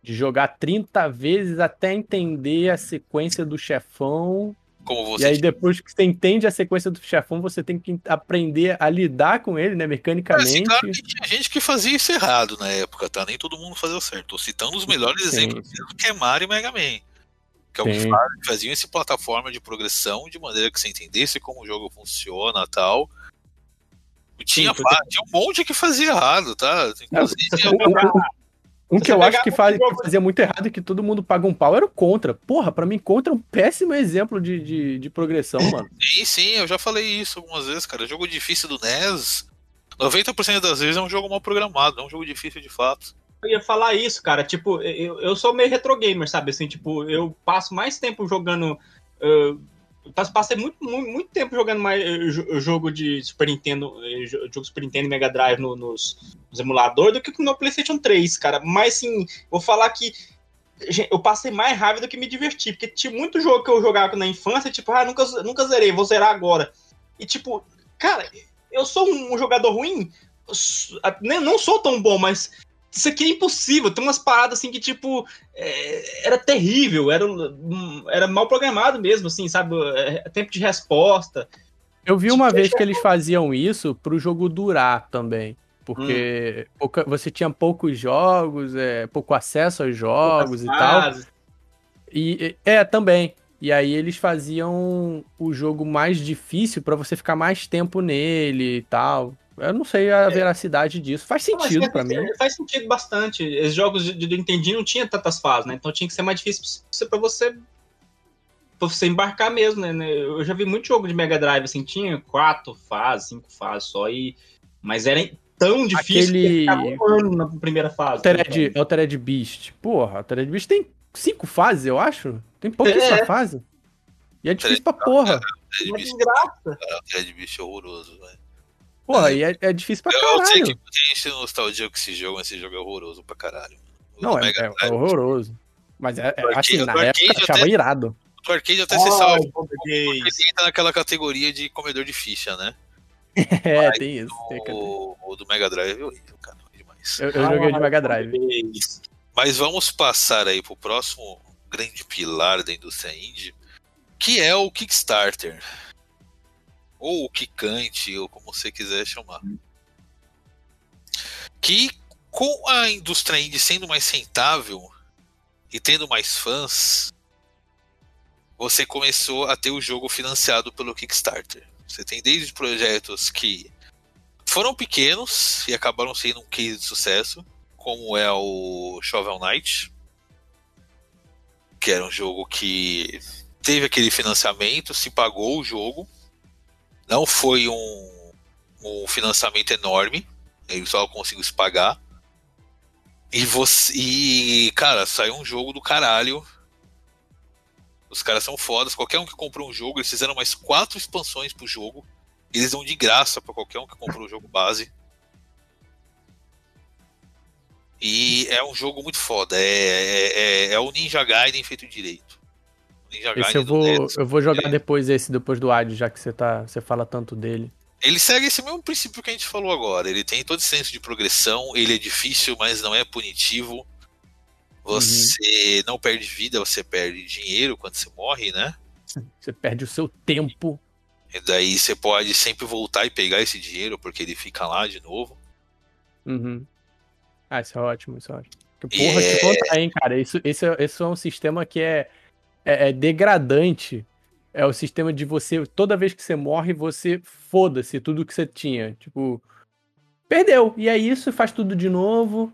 De jogar 30 vezes até entender a sequência do chefão. Como você E aí, depois que você entende a sequência do chefão, você tem que aprender a lidar com ele, né? É, Mecanicamente. claro que tinha gente que fazia isso errado na época, tá? Nem todo mundo fazia certo. Tô citando os melhores Sim, exemplos sim. que é Mario e Mega Man. Que é o que Sim. fa- faziam esse plataforma de progressão de maneira que você entendesse como o jogo funciona e tal. Tinha, Sim, fa- tinha um monte que fazia errado, tá? Inclusive, Você Um, que eu acho que, faz, que fazia muito errado e que todo mundo paga um pau era o Contra. Porra, pra mim, Contra é um péssimo exemplo de, de, de progressão, mano. sim, sim, eu já falei isso algumas vezes, cara. Jogo difícil do NES, 90% das vezes é um jogo mal programado, é um jogo difícil de fato. Eu ia falar isso, cara. Tipo, eu, eu sou meio retro gamer, sabe? Assim, tipo, eu passo mais tempo jogando. passo- passei muito, muito, muito tempo jogando mais eh, jo- jogo de Super Nintendo, eh, jo- jogo Super Nintendo e Mega Drive no- nos, nos emuladores do que no PlayStation 3, cara. Mas, assim, vou falar que eu passei mais raiva do que me diverti, porque tinha muito jogo que eu jogava na infância, tipo, ah, nunca, nunca zerei, vou zerar agora. E, tipo, cara, eu sou um jogador ruim, né, não sou tão bom, mas isso aqui é impossível. Tem umas paradas assim que, tipo, é, era terrível, era, era mal programado mesmo, assim, sabe? É, tempo de resposta. Eu vi uma vez que eles faziam isso pro jogo durar também. Porque Hum. pouca- você tinha poucos jogos, é, pouco acesso aos jogos e poucas tal. fases. E e- é, também. E aí eles faziam o jogo mais difícil pra você ficar mais tempo nele e tal. Eu não sei a veracidade disso. Faz sentido pra mim. Faz sentido bastante. Os jogos de, Nintendinho não tinha tantas fases, né? Então tinha que ser mais difícil pra você- pra você embarcar mesmo, né? Eu já vi muito jogo de Mega Drive, assim, tinha quatro fases, cinco fases só, e... mas era tão difícil Aquele- que ficava um ano na primeira fase. Altered, Altered Beast. Porra, Altered Beast tem cinco fases, eu acho. Tem pouquíssima É. fase. E é difícil pra porra. Mas Beast, tem graça. Red Beast é horroroso, velho. Porra, e é, é difícil pra Eu, eu sei que caralho. tem gente nostalgia com esse jogo, mas esse jogo é horroroso pra caralho. O Não, do é, é- horroroso. Mas é, é, Do assim, na do época eu achava até- irado. O arcade até você salva. Ai, português. Ele entra naquela categoria de comedor de ficha, né? [LAUGHS] É, tem isso. tem que- O, do Mega Drive é horrível, cara. é Demais. Eu, eu joguei de Mega Drive. Mas vamos passar aí pro próximo grande pilar da indústria indie, que é o Kickstarter. Ou o Kikante, ou como você quiser chamar. Que com a indústria indie sendo mais rentável e tendo mais fãs, você começou a ter o jogo financiado pelo Kickstarter. Você tem desde projetos que foram pequenos e acabaram sendo um case de sucesso, como é o Shovel Knight, que era um jogo que teve aquele financiamento, se pagou o jogo, não foi um, um financiamento enorme, ele só conseguiu se pagar. E você. E, cara, saiu um jogo do caralho. Os caras são fodas. Qualquer um que comprou um jogo, eles fizeram mais quatro expansões pro jogo. Eles dão de graça pra qualquer um que comprou o jogo base. E é um jogo muito foda. É, é, é- é o Ninja Gaiden feito direito. Esse eu vou, eu vou jogar depois esse, depois do Hades, já que você, tá, você fala tanto dele. Ele segue esse mesmo princípio que a gente falou agora. Ele tem todo esse senso de progressão. Ele é difícil, mas não é punitivo. Você não perde vida, você perde dinheiro quando você morre, né? [LAUGHS] Você perde o seu tempo. E daí você pode sempre voltar e pegar esse dinheiro, porque ele fica lá de novo. Uhum. Ah, isso é ótimo, isso é ótimo. Que porra, é- te contar, hein, cara. Isso, esse, é- esse é um sistema que é, é, é degradante. É o sistema de você, toda vez que você morre, você foda-se tudo que você tinha. Tipo, perdeu. E é isso, faz tudo de novo.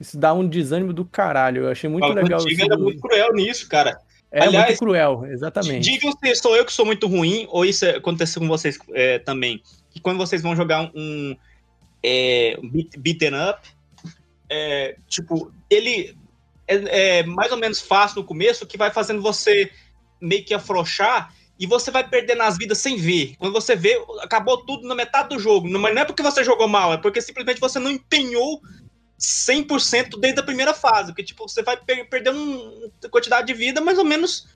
Isso dá um desânimo do caralho. Eu achei muito Fala, legal isso. era muito cruel nisso, cara. É aliás, muito cruel, exatamente. Digam se sou eu que sou muito ruim, ou isso acontece com vocês é, também. Que quando vocês vão jogar um, um, é, beat, beaten up, é, tipo, ele é, é mais ou menos fácil no começo, que vai fazendo você meio que afrouxar e você vai perdendo as vidas sem ver. Quando você vê, acabou tudo na metade do jogo. Mas não é porque você jogou mal, é porque simplesmente você não empenhou 100% desde a primeira fase. Porque, tipo, você vai per perder uma quantidade de vida mais ou menos,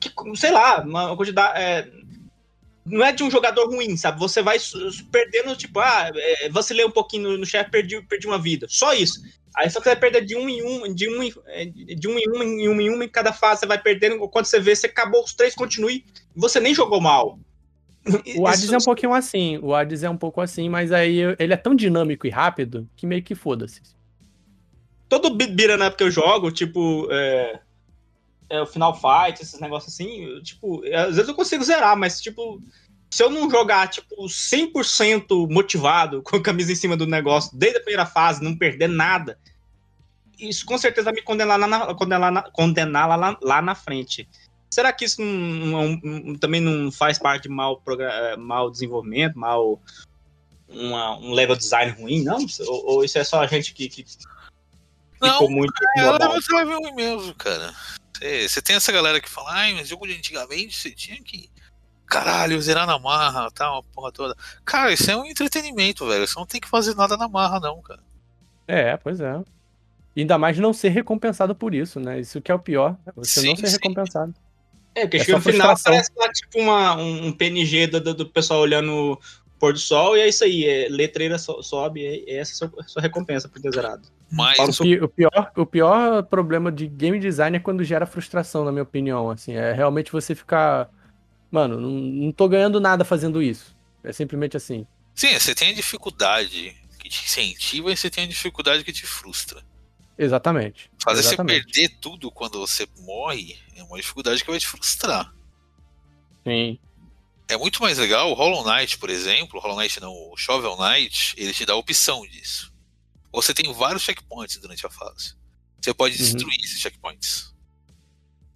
que, sei lá, uma quantidade... é, não é de um jogador ruim, sabe? Você vai perdendo, tipo, ah, é, vacilei um pouquinho no, no chefe, perdi, perdi uma vida. Só isso. Aí só que você vai perder de um em um, de um em, é, de um em um, em um em um, em cada fase você vai perdendo. Quando você vê, você acabou os três, continue. Você nem jogou mal. O Hades Isso- é um pouquinho assim, o Hades é um pouco assim, mas aí ele é tão dinâmico e rápido que meio que foda-se. todo bi- beat'em up que eu jogo, tipo, é, é o Final Fight, esses negócios assim, eu, tipo, é, às vezes eu consigo zerar, mas, tipo, se eu não jogar, tipo, 100% motivado, [LAUGHS] com a camisa em cima do negócio, desde a primeira fase, não perder nada, isso com certeza vai me condenar lá na, condenar na- condenar lá, na- lá na frente. Será que isso não- não- também não faz parte de mau, eh, mau desenvolvimento, uma- um level design ruim, não? Ou, ou isso é só a gente que, que Não, ficou muito você vai ver um mesmo, cara. Você você tem essa galera que fala, ai, mas jogo de antigamente você tinha que. Caralho, zerar na marra, tal, uma porra toda. Cara, isso é um entretenimento, velho. Você não tem que fazer nada na marra, não, cara. É, pois é. Ainda mais não ser recompensado por isso, né? Isso que é o pior, é você não Sim, ser sim. recompensado. É, porque chega no final parece lá, tipo uma, um, PNG do, do, pessoal olhando pôr do sol, e é isso aí, é, letreira so- sobe, é, é essa a sua, sua recompensa por ter zerado. Mas O, pi- o pior, o pior problema de game design é quando gera frustração, na minha opinião. Assim, é realmente você ficar. Mano, não, não tô ganhando nada fazendo isso. É simplesmente assim. sim, você tem a dificuldade que te incentiva e você tem a dificuldade que te frustra. Exatamente. Fazer Exatamente. você perder tudo quando você morre é uma dificuldade que vai te frustrar. Sim. É muito mais legal o Hollow Knight, por exemplo. Hollow Knight não, o Shovel Knight, ele te dá a opção disso. Você tem vários checkpoints durante a fase. Você pode Uhum. destruir esses checkpoints.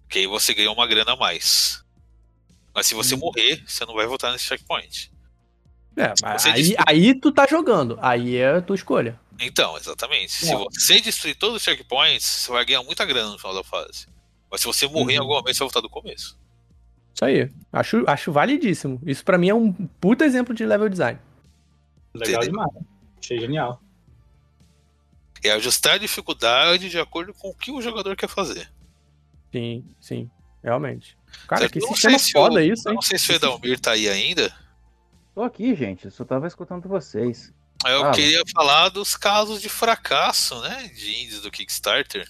Que aí você ganha uma grana a mais. Mas se Uhum. você morrer, você não vai voltar nesse checkpoint. É, mas aí, disse- aí tu tá jogando. Aí é a tua escolha. Então, exatamente. Se É. você destruir todos os checkpoints, você vai ganhar muita grana no final da fase. Mas se você morrer em Uhum. algum momento, você vai voltar do começo. Isso aí. Acho, acho validíssimo. Isso pra mim é um puta exemplo de level design. Legal demais. Achei genial. É ajustar a dificuldade de acordo com o que o jogador quer fazer. Sim, sim. Realmente. Cara, Certo? que Eu sistema se foda o- isso, eu hein? Não sei se o Edalmir tá aí ainda. Tô aqui, gente. Eu só tava escutando vocês. Eu Fala. queria falar dos casos de fracasso, né? De indies do Kickstarter.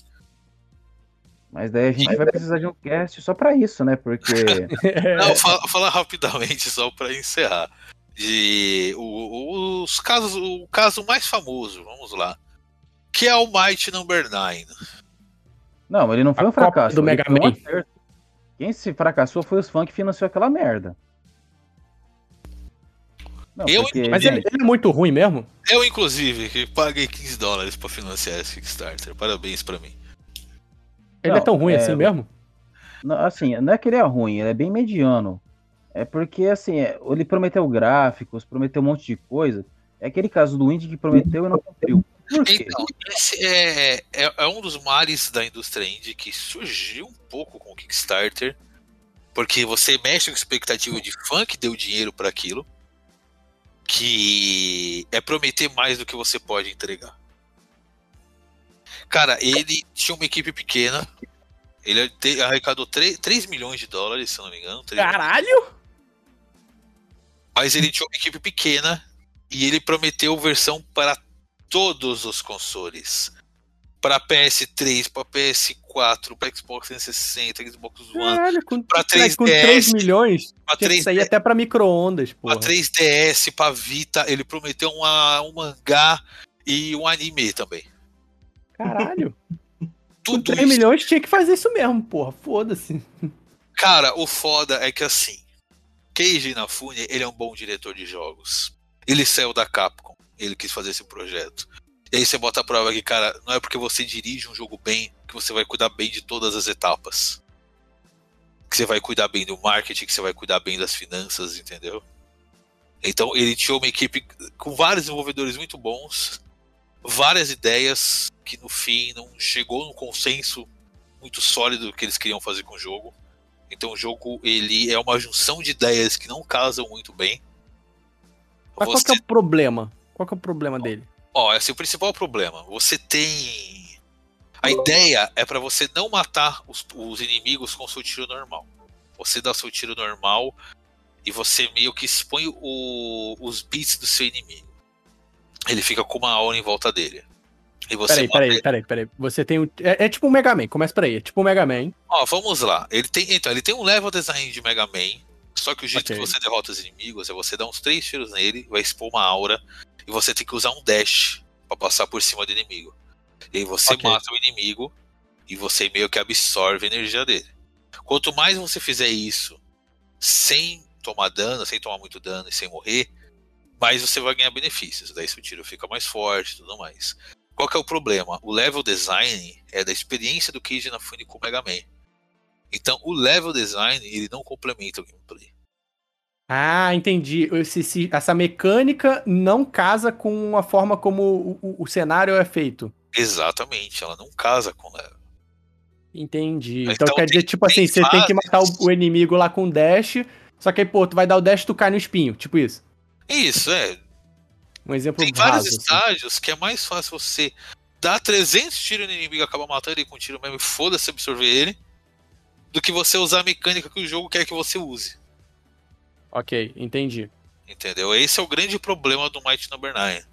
Mas daí a gente vai precisar de um cast só pra isso, né? Porque. [LAUGHS] Não, fala, falar rapidamente só para encerrar. De o- os casos, o caso mais famoso, vamos lá. Que é o Might Number 9. Não, ele não foi A um fracasso. do Mega um Man. Quem se fracassou foi os fãs que financiou aquela merda. Não, Eu porque, Mas ele, ele é muito ruim mesmo? Eu, inclusive, que paguei 15 dólares para financiar esse Kickstarter. Parabéns para mim. Ele Não, é tão ruim é- assim mesmo? não, assim, não é que ele é ruim, ele é bem mediano. É porque, assim, é, ele prometeu gráficos, prometeu um monte de coisa. É aquele caso do indie que prometeu e não cumpriu. Então, esse é, é, é um dos males da indústria indie que surgiu um pouco com o Kickstarter, porque você mexe com a expectativa de fã que deu dinheiro para aquilo, que é prometer mais do que você pode entregar. Cara, ele tinha uma equipe pequena, ele te- arrecadou 3, 3 milhões de dólares, se não me engano. 3 Caralho! mas ele tinha uma equipe pequena e ele prometeu versão para todos os consoles. Para PS3, para PS4, para Xbox 360, Xbox One, Caralho, com, Pra Moleque, com 3DS, 3 milhões, para que 3 sair até pra micro-ondas, para porra. 3DS, para Vita, ele prometeu uma, um mangá e um anime também. Caralho. [LAUGHS] Com Tudo 3 isso. milhões tinha que fazer isso mesmo, porra. Foda-se. Cara, o foda é que assim, Keiji Inafune, ele é um bom diretor de jogos. Ele saiu da Capcom, ele quis fazer esse projeto. E aí você bota a prova que, cara, não é porque você dirige um jogo bem que você vai cuidar bem de todas as etapas. Que você vai cuidar bem do marketing, que você vai cuidar bem das finanças, entendeu? Então ele tinha uma equipe com vários desenvolvedores muito bons, várias ideias que no fim não chegou no consenso muito sólido que eles queriam fazer com o jogo. Então o jogo ele é uma junção de ideias que não casam muito bem. Mas qual que é o problema? Qual que é o problema dele? Ó, esse é o principal problema. Você tem. A ideia é pra você não matar os, os inimigos com seu tiro normal. Você dá seu tiro normal e você meio que expõe o- os bits do seu inimigo. Ele fica com uma aura em volta dele. E você Peraí, peraí, peraí, peraí. Você tem um. É, é tipo um Mega Man, começa por aí. É tipo um Mega Man. Ó, vamos lá. Ele tem, então, ele tem um level design de Mega Man. Só que o jeito Ok. que você derrota os inimigos é você dar uns três tiros nele, vai expor uma aura, e você tem que usar um dash pra passar por cima do inimigo. E aí você Ok. mata o inimigo e você meio que absorve a energia dele. Quanto mais você fizer isso sem tomar dano, sem tomar muito dano e sem morrer, mais você vai ganhar benefícios. Daí seu tiro fica mais forte e tudo mais. Qual que é o problema? O level design é da experiência do Keiji Inafune com o Mega Man. Então, o level design, ele não complementa o gameplay. Ah, entendi. Esse- esse- essa mecânica não casa com a forma como o, o- o cenário é feito. Exatamente, ela não casa com o level. Entendi. Então Então, quer dizer, tipo assim, você tem que fases. matar o, o inimigo lá com dash, só que aí, pô, tu vai dar o dash e tu cai no espinho. Tipo isso. Isso, é. Um exemplo Tem vários assim. estágios que é mais fácil você dar 300 tiros no inimigo e acabar matando ele com um tiro mesmo e foda-se absorver ele, do que você usar a mecânica que o jogo quer que você use. Ok, entendi. Entendeu? Esse é o grande problema do Might Number 9.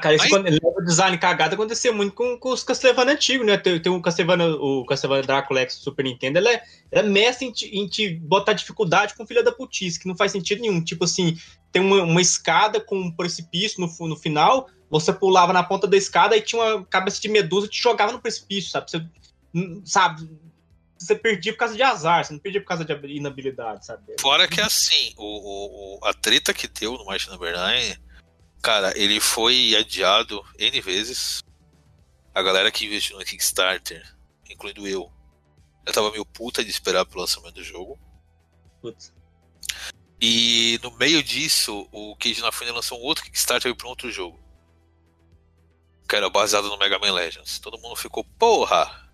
Cara, isso Aí- quando level design cagado acontecia muito com, com os Castlevania antigos, né? Tem, tem um Castlevania, o Castlevania Drácula X do Super Nintendo, ele é, ele é mestre em te, em te botar dificuldade com filha da putice, que não faz sentido nenhum. Tipo assim, tem uma, uma escada com um precipício no, no final, você pulava na ponta da escada e tinha uma cabeça de medusa e te jogava no precipício, sabe? Você, hum, sabe? Você perdia por causa de azar, você não perdia por causa de inabilidade, sabe? Fora que assim, o, o- o- a treta que deu no Might Number 9, cara, ele foi adiado N vezes. A galera que investiu no Kickstarter, incluindo eu, eu tava meio puta de esperar pelo lançamento do jogo. Putz. E no meio disso, o Keiji Inafune lançou um outro Kickstarter para um outro jogo. Que era baseado no Mega Man Legends. Todo mundo ficou, porra!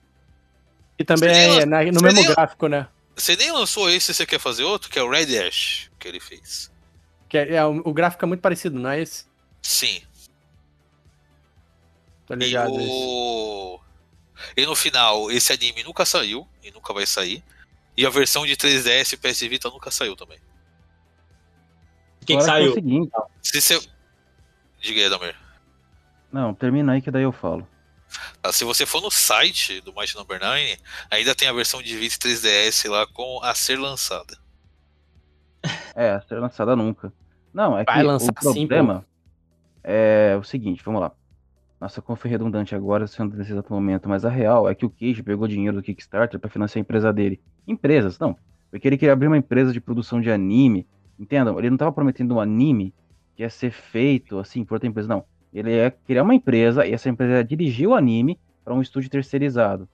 E também é na- no seria- mesmo gráfico, né? Você nem lançou esse, você quer fazer outro? Que é o Red Ash que ele fez. Que é, é, o, o gráfico é muito parecido, não é esse? Sim. Tá E, ligado? esse. o... e no final, esse anime nunca saiu e nunca vai sair. E a versão de 3DS e PS Vita nunca saiu também. Quem que Agora é saiu? o seguinte, Se você. Diga aí, não, termina aí que daí eu falo. Tá, se você for no site do Might Number 9, ainda tem a versão de Vita e 3DS lá com a ser lançada. É, ser lançada nunca. Não, é Vai que lançar o sim, problema é o seguinte, vamos lá. Nossa, como foi redundante agora, sendo nesse exato momento, mas a real é que o Cage pegou dinheiro do Kickstarter para financiar a empresa dele. Empresas, não. Porque ele queria abrir uma empresa de produção de anime. Entendam? Ele não estava prometendo um anime que ia ser feito assim por outra empresa, não. Ele ia criar uma empresa e essa empresa ia dirigir o anime para um estúdio terceirizado.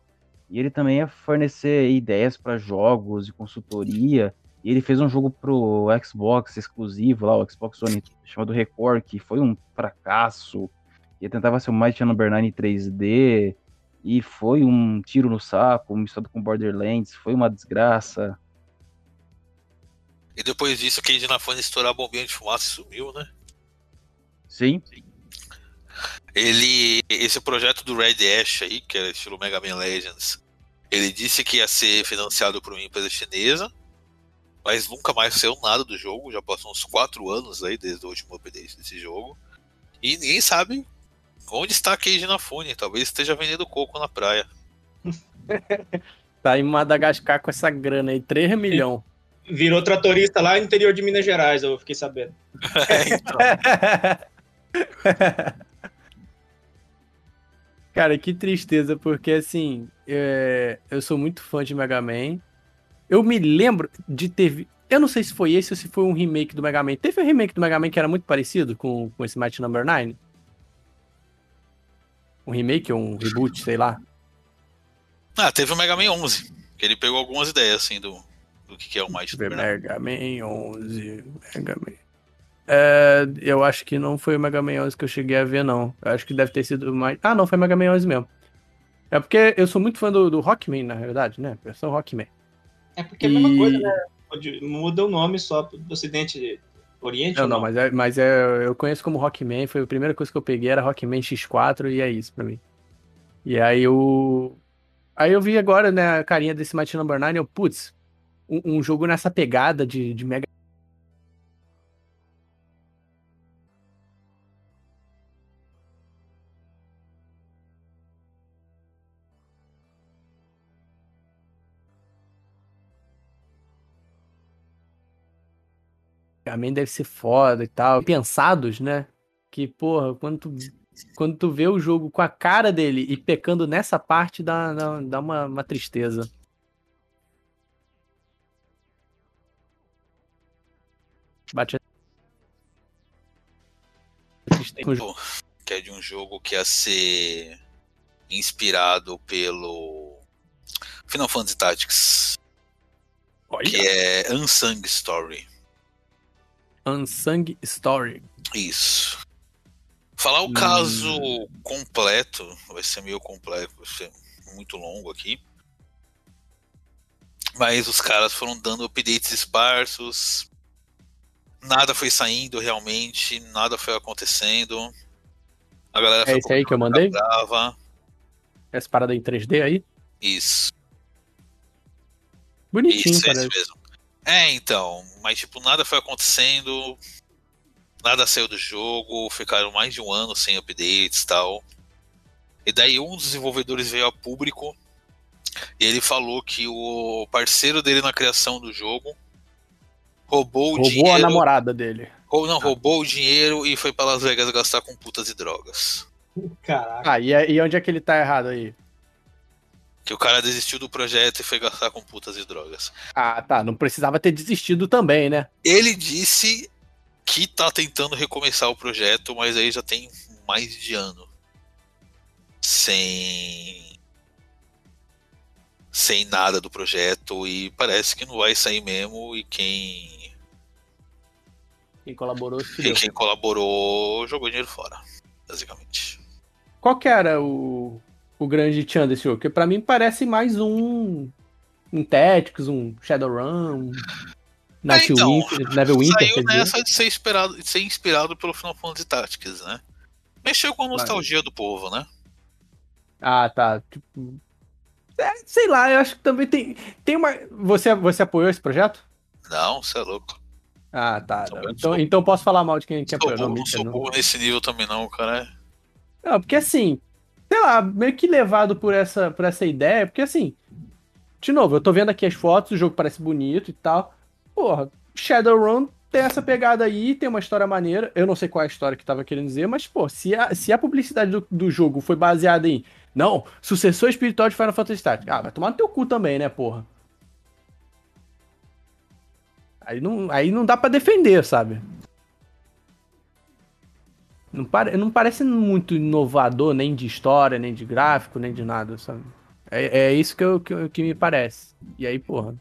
E ele também ia fornecer ideias para jogos e consultoria. E ele fez um jogo pro Xbox exclusivo lá, o Xbox One chamado Record, que foi um fracasso. E tentava ser o Mighty Number 9 em 3D. E foi um tiro no saco, misturado com Borderlands. Foi uma desgraça. E depois disso, o Keiji Inafune estourar a bombinha de fumaça e sumiu, né? Sim. Ele. Esse projeto do Red Ash aí, que era estilo Mega Man Legends, ele disse que ia ser financiado por uma empresa chinesa, mas nunca mais saiu nada do jogo. Já passou uns 4 anos aí desde o último update desse jogo. E ninguém sabe onde está Keiji Inafune. Talvez esteja vendendo coco na praia. [LAUGHS] Tá em Madagascar com essa grana aí, 3 milhões. Virou tratorista lá no interior de Minas Gerais, eu fiquei sabendo. [LAUGHS] [LAUGHS] Cara, que tristeza, porque assim, é, eu sou muito fã de Mega Man. Eu me lembro de ter. Eu não sei se foi esse ou se foi um remake do Mega Man. Teve um remake do Mega Man que era muito parecido com, com esse Mighty Number 9? Um remake ou um reboot, sei lá. Ah, teve o Mega Man 11, que ele pegou algumas ideias assim do, do que, que é o Might Deixa eu ver, Number 9. Mega Man 11. Mega Man. É, eu acho que não foi o Mega Man 11 que eu cheguei a ver, não. Eu acho que deve ter sido mais. Ah, não, foi Mega Man 11 mesmo. É porque eu sou muito fã do, do Rockman, na verdade, né? Versão Rockman. É porque é a mesma E- coisa, né? Muda o nome só do Ocidente Oriente. Não, ou não, mas, é, mas é, eu conheço como Rockman. Foi a primeira coisa que eu peguei, era Rockman X4 e é isso pra mim. E aí eu. Aí eu vi agora, né, a carinha desse 9 e eu, putz, um, um jogo nessa pegada de, de mega. Também deve ser foda e tal. Pensados, né? Que, porra, quando tu, quando tu vê o jogo com a cara dele e pecando nessa parte, dá, dá, dá uma, uma tristeza. Bate que é de um jogo que ia ser inspirado pelo Final Fantasy Tactics, Olha. que é Unsung Story. Unsung Story. Isso. Falar o Hum. caso completo vai ser meio complexo, vai ser muito longo aqui. Mas os caras foram dando updates esparsos. Nada foi saindo realmente, nada foi acontecendo. A galera É esse aí que eu mandei? brava. Essa parada em 3D aí? Isso, Bonitinho, isso, é parece. isso mesmo. É, então, mas tipo, nada foi acontecendo. Nada saiu do jogo, ficaram mais de um ano sem updates e tal. E daí um dos desenvolvedores veio a público e ele falou que o parceiro dele na criação do jogo roubou o Roubou a dinheiro. namorada dele. Ou não, roubou o dinheiro e foi pra Las Vegas gastar com putas e drogas. Caraca. Ah, e, e onde é que ele tá errado aí? Que o cara desistiu do projeto e foi gastar com putas e drogas. Ah, tá. Não precisava ter desistido também, né? Ele disse que tá tentando recomeçar o projeto, mas aí já tem mais de ano. Sem. Sem nada do projeto e parece que não vai sair mesmo. E quem, Quem colaborou se e quem colaborou jogou dinheiro fora, basicamente. Qual que era o, o grande tchan desse jogo? Porque pra mim parece mais um. Um Tactics, um Shadowrun, um Night então, Winter, Neverwinter, Saiu nessa de ser, esperado, de ser inspirado pelo Final Fantasy Tactics, né? Mexeu com a nostalgia do povo, né? Ah, tá. Tipo. é, sei lá, eu acho que também tem. Tem uma. Você, você apoiou esse projeto? Não, você é louco. Ah, tá. Então, Então, sou- então posso falar mal de quem, quem apoiou. Não, burro, não sou burro nesse nível também não, cara. Não, porque assim, sei lá, meio que levado por essa, por essa ideia, porque assim, de novo, eu tô vendo aqui as fotos, o jogo parece bonito e tal. Porra, Shadowrun tem essa pegada aí, tem uma história maneira. Eu não sei qual é a história que tava querendo dizer, mas, pô, se a, se a publicidade do, do jogo foi baseada em, não, sucessor espiritual de Final Fantasy Tactics. Ah, vai tomar no teu cu também, né, porra? Aí não, aí não dá pra defender, sabe? Não, pare, não parece muito inovador, nem de história, nem de gráfico, nem de nada, sabe? É, é isso que, eu, que, que me parece. E aí, porra.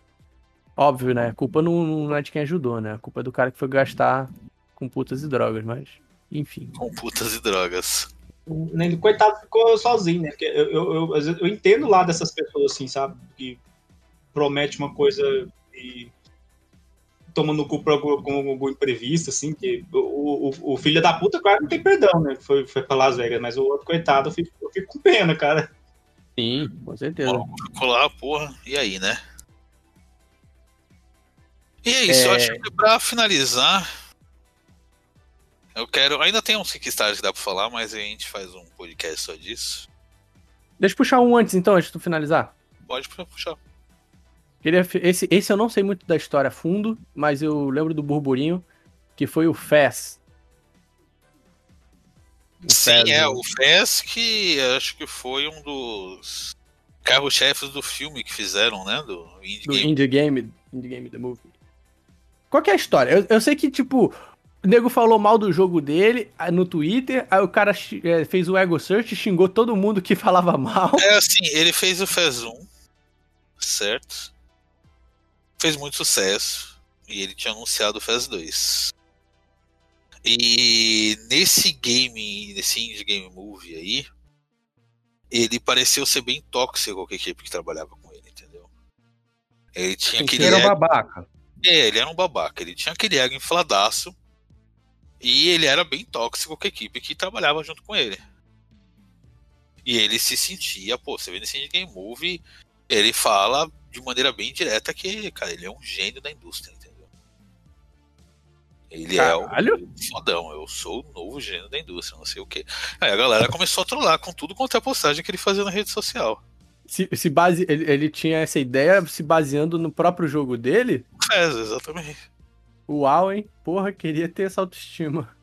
Óbvio, né? A culpa não, não é de quem ajudou, né? A culpa é do cara que foi gastar com putas e drogas, mas. Enfim. Com putas e drogas. Nem do coitado ficou sozinho, né? Porque eu, eu, eu, eu entendo lá dessas pessoas, assim, sabe? Que promete uma coisa e toma no cu por algum, com algum imprevisto, assim, que o, o, o filho da puta, claro, não tem perdão, né? Foi, foi pra Las Vegas, mas o outro, coitado, eu fico, eu fico com pena, cara. Sim, com certeza. ficou lá, porra, e aí, né? E é isso, eu É. acho que pra finalizar, eu quero. Ainda tem uns Kickstarter que dá pra falar, mas a gente faz um podcast só disso. Deixa eu puxar um antes, então, antes de tu finalizar. Pode puxar. Queria, fi- esse, esse eu não sei muito da história a fundo, mas eu lembro do burburinho, que foi o Fez. O Sim, Fez, é, né? o Fez que acho que foi um dos carro-chefes do filme que fizeram, né? Do Indie do Game. Indie Game, Indie Game The Movie. Qual que é a história? Eu, eu sei que, tipo, o nego falou mal do jogo dele no Twitter, aí o cara eh, fez o ego search, xingou todo mundo que [LAUGHS] falava mal. É assim, ele fez o Fez 1, certo? Fez muito sucesso. E ele tinha anunciado o Fez 2. E nesse game, nesse indie game movie aí, ele pareceu ser bem tóxico com a equipe que trabalhava com ele, entendeu? Ele tinha aquele Ele era ego- babaca. É, ele era um babaca. Ele tinha aquele ego infladaço. E ele era bem tóxico com a equipe que trabalhava junto com ele. E ele se sentia, pô, você vê nesse Indie Game Movie, ele fala de maneira bem direta que, cara, ele é um gênio da indústria, entendeu? Ele Caralho. é o fodão, eu sou o novo gênio da indústria, não sei o quê. Aí a galera começou a trollar com tudo quanto é postagem que ele fazia na rede social. Se, se base, ele, ele tinha essa ideia se baseando no próprio jogo dele? É, exatamente. Uau, hein? Porra, queria ter essa autoestima.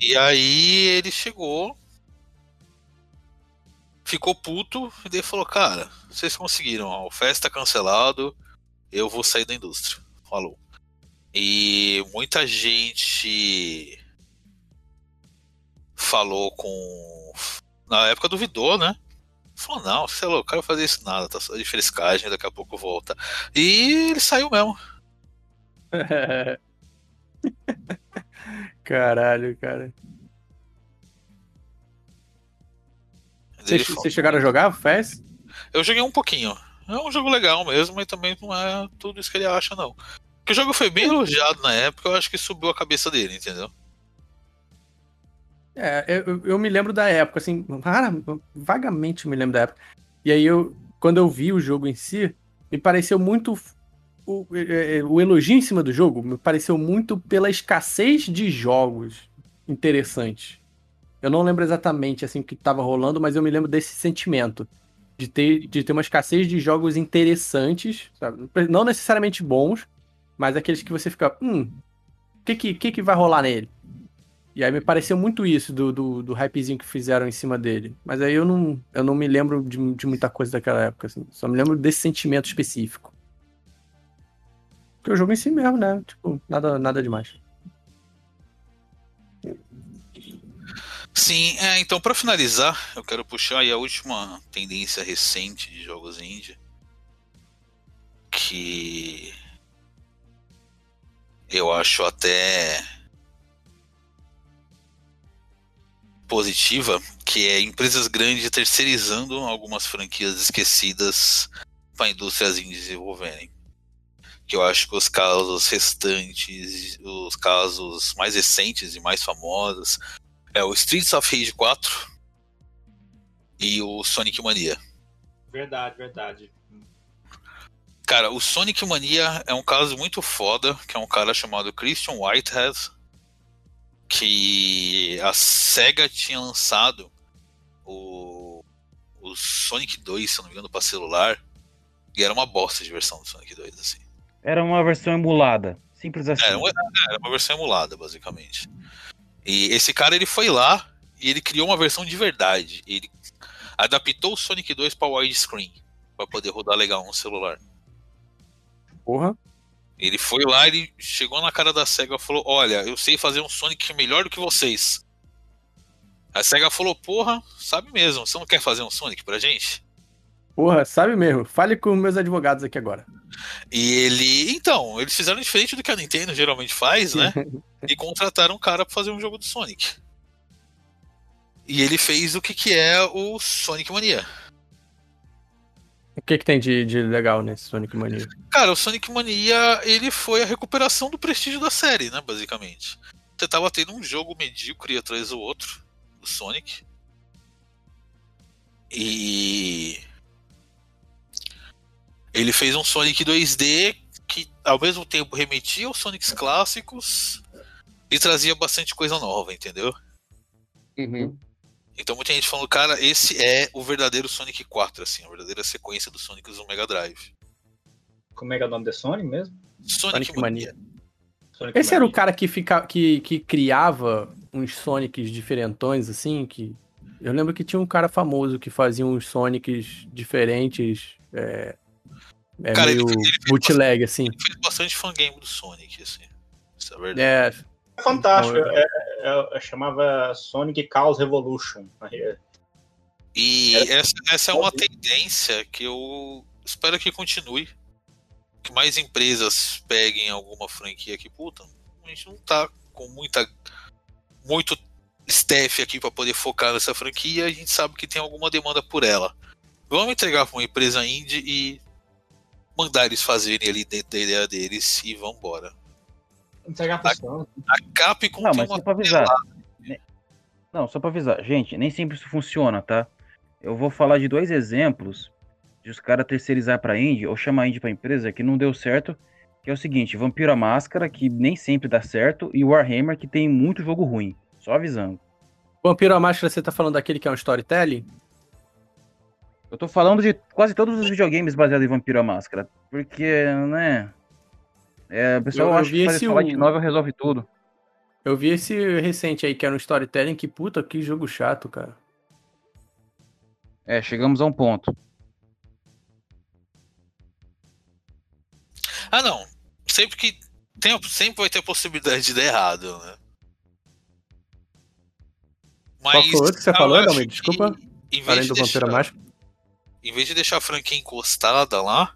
E aí ele chegou, ficou puto e daí falou: Cara, vocês conseguiram, o festa tá cancelado, eu vou sair da indústria. Falou. E muita gente falou com. Na época duvidou, né? Falou: Não, sei lá, eu quero fazer isso nada, tá só de frescagem, daqui a pouco volta. E ele saiu mesmo. [LAUGHS] Caralho, cara. Vocês vocês chegaram a jogar o FES? Eu joguei um pouquinho. É um jogo legal mesmo, mas também não é tudo isso que ele acha, não. Porque o jogo foi bem elogiado na época, eu acho que subiu a cabeça dele, entendeu? É, eu, eu me lembro da época, assim, rara, vagamente me lembro da época. E aí eu, quando eu vi o jogo em si, me pareceu muito. O, é, é, o elogio em cima do jogo me pareceu muito pela escassez de jogos interessantes. Eu não lembro exatamente assim o que estava rolando, mas eu me lembro desse sentimento. De ter, de ter uma escassez de jogos interessantes, sabe? não necessariamente bons, mas aqueles que você fica, hum, o que, que, que, que vai rolar nele? E aí me pareceu muito isso do, do, do hypezinho que fizeram em cima dele. Mas aí eu não, eu não me lembro de, de muita coisa daquela época, assim. Só me lembro desse sentimento específico. Porque o jogo em si mesmo, né? Tipo, nada, nada demais. Sim, é, então para finalizar, eu quero puxar aí a última tendência recente de jogos indie. Que eu acho até positiva, que é empresas grandes terceirizando algumas franquias esquecidas para indústrias indies desenvolverem. Que eu acho que os casos restantes, os casos mais recentes e mais famosos, é o Streets of Rage 4 e o Sonic Mania. Verdade, verdade. Cara, o Sonic Mania é um caso muito foda, que é um cara chamado Christian Whitehead, que a SEGA tinha lançado o, o Sonic 2, se não me engano, para celular, e era uma bosta de versão do Sonic 2, assim. Era uma versão emulada. Simples assim. Era uma, era uma versão emulada, basicamente. E esse cara, ele foi lá e ele criou uma versão de verdade. Ele adaptou o Sonic 2 para widescreen, para poder rodar legal no celular. Porra. Ele foi lá, ele chegou na cara da SEGA e falou: Olha, eu sei fazer um Sonic melhor do que vocês. A SEGA falou: Porra, sabe mesmo, você não quer fazer um Sonic pra gente? Porra, sabe mesmo. Fale com meus advogados aqui agora. E ele. Então, eles fizeram diferente do que a Nintendo geralmente faz, né? [LAUGHS] e contrataram um cara pra fazer um jogo do Sonic. E ele fez o que, que é o Sonic Mania. O que, que tem de, de legal nesse Sonic Mania? Cara, o Sonic Mania, ele foi a recuperação do prestígio da série, né, basicamente. Você tava tendo um jogo medíocre atrás do outro, do Sonic. E ele fez um Sonic 2D que ao mesmo tempo remetia aos Sonics clássicos e trazia bastante coisa nova, entendeu? Uhum. Então muita gente falando, cara, esse é o verdadeiro Sonic 4, assim, a verdadeira sequência dos Sonics do Mega Drive. Como é que é o nome de Sonic mesmo? Sonic, Sonic Mania. Mania. Sonic Esse era o Mania. cara que, fica, que, que criava uns Sonics diferentões, assim, que... Eu lembro que tinha um cara famoso que fazia uns Sonics diferentes, é, é Cara, ele- meio ele bootleg, assim. Ele fez bastante fangame do Sonic, assim. Isso é verdade. É, É fantástico. Não, É, é- é- chamava Sonic Chaos Revolution. E Era- essa, essa é uma tendência que eu espero que continue. Que mais empresas peguem alguma franquia que, puta, a gente não tá com muita. muito staff aqui para poder focar nessa franquia, a gente sabe que tem alguma demanda por ela. Vamos entregar para uma empresa indie e mandar eles fazerem ali dentro da ideia deles e vambora. Entregar pro Sonic. A Capcom Não, tem mas uma só pra avisar. Não, só pra avisar. Gente, nem sempre isso funciona, tá? Eu vou falar de dois exemplos de os caras terceirizar pra indie ou chamar a indie pra empresa que não deu certo, que é o seguinte, Vampiro a Máscara, que nem sempre dá certo, e Warhammer, que tem muito jogo ruim. Só avisando. Vampiro a Máscara, você tá falando daquele que é um storytelling? Eu tô falando de quase todos os videogames baseados em Vampiro a Máscara. Porque, né... É, o pessoal Eu- eu acha vi que esse Fallout o- 9 resolve tudo. Eu vi esse recente aí, que era um storytelling, que puta, que jogo chato, cara. É, chegamos a um ponto. Ah, não. Sempre que. Tem, sempre vai ter a possibilidade de dar errado, né? Qual foi o outro que você falou, Dalmi? que, Desculpa. Além de do deixar, Vampiro Mágico. Em vez de deixar a franquia encostada lá,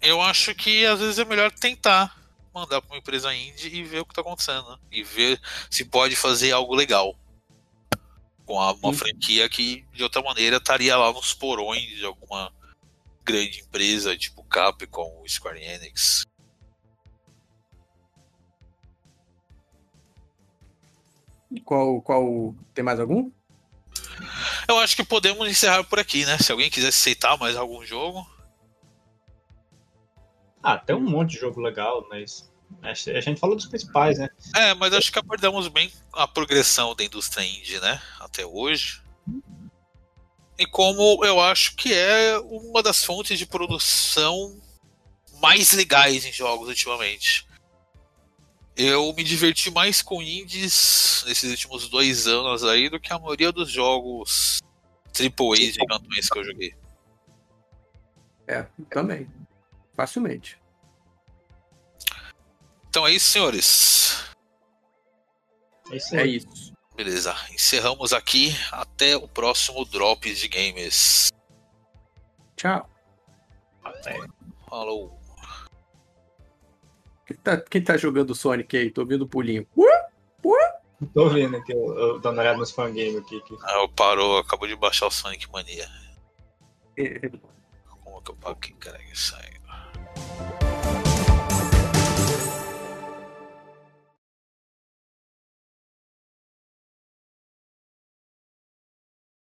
eu acho que às vezes é melhor tentar mandar pra uma empresa indie e ver o que tá acontecendo. E ver se pode fazer algo legal. Com a- uma Sim. franquia que, de outra maneira, estaria lá nos porões de alguma grande empresa, tipo Capcom, Square Enix. Qual, qual. Tem mais algum? Eu acho que podemos encerrar por aqui, né? Se alguém quiser aceitar mais algum jogo. Ah, tem um monte de jogo legal, mas a gente falou dos principais, né? É, mas acho que abordamos bem a progressão da indústria indie, né? Até hoje. E como eu acho que é uma das fontes de produção mais legais em jogos ultimamente. Eu me diverti mais com indies nesses últimos dois anos aí do que a maioria dos jogos AAA gigantões que eu joguei. É, também. Facilmente. Então é isso, senhores. É isso É isso. Beleza, encerramos aqui. Até o próximo Drops de Games. Tchau. Falou. Quem tá, quem tá jogando Sonic aí? Tô ouvindo o pulinho. Tô vendo aqui, eu, eu dando uma olhada nos fangame aqui. Que... Ah, parou, acabou de baixar o Sonic Mania. É, Como que eu pago aqui, cara? Isso aí.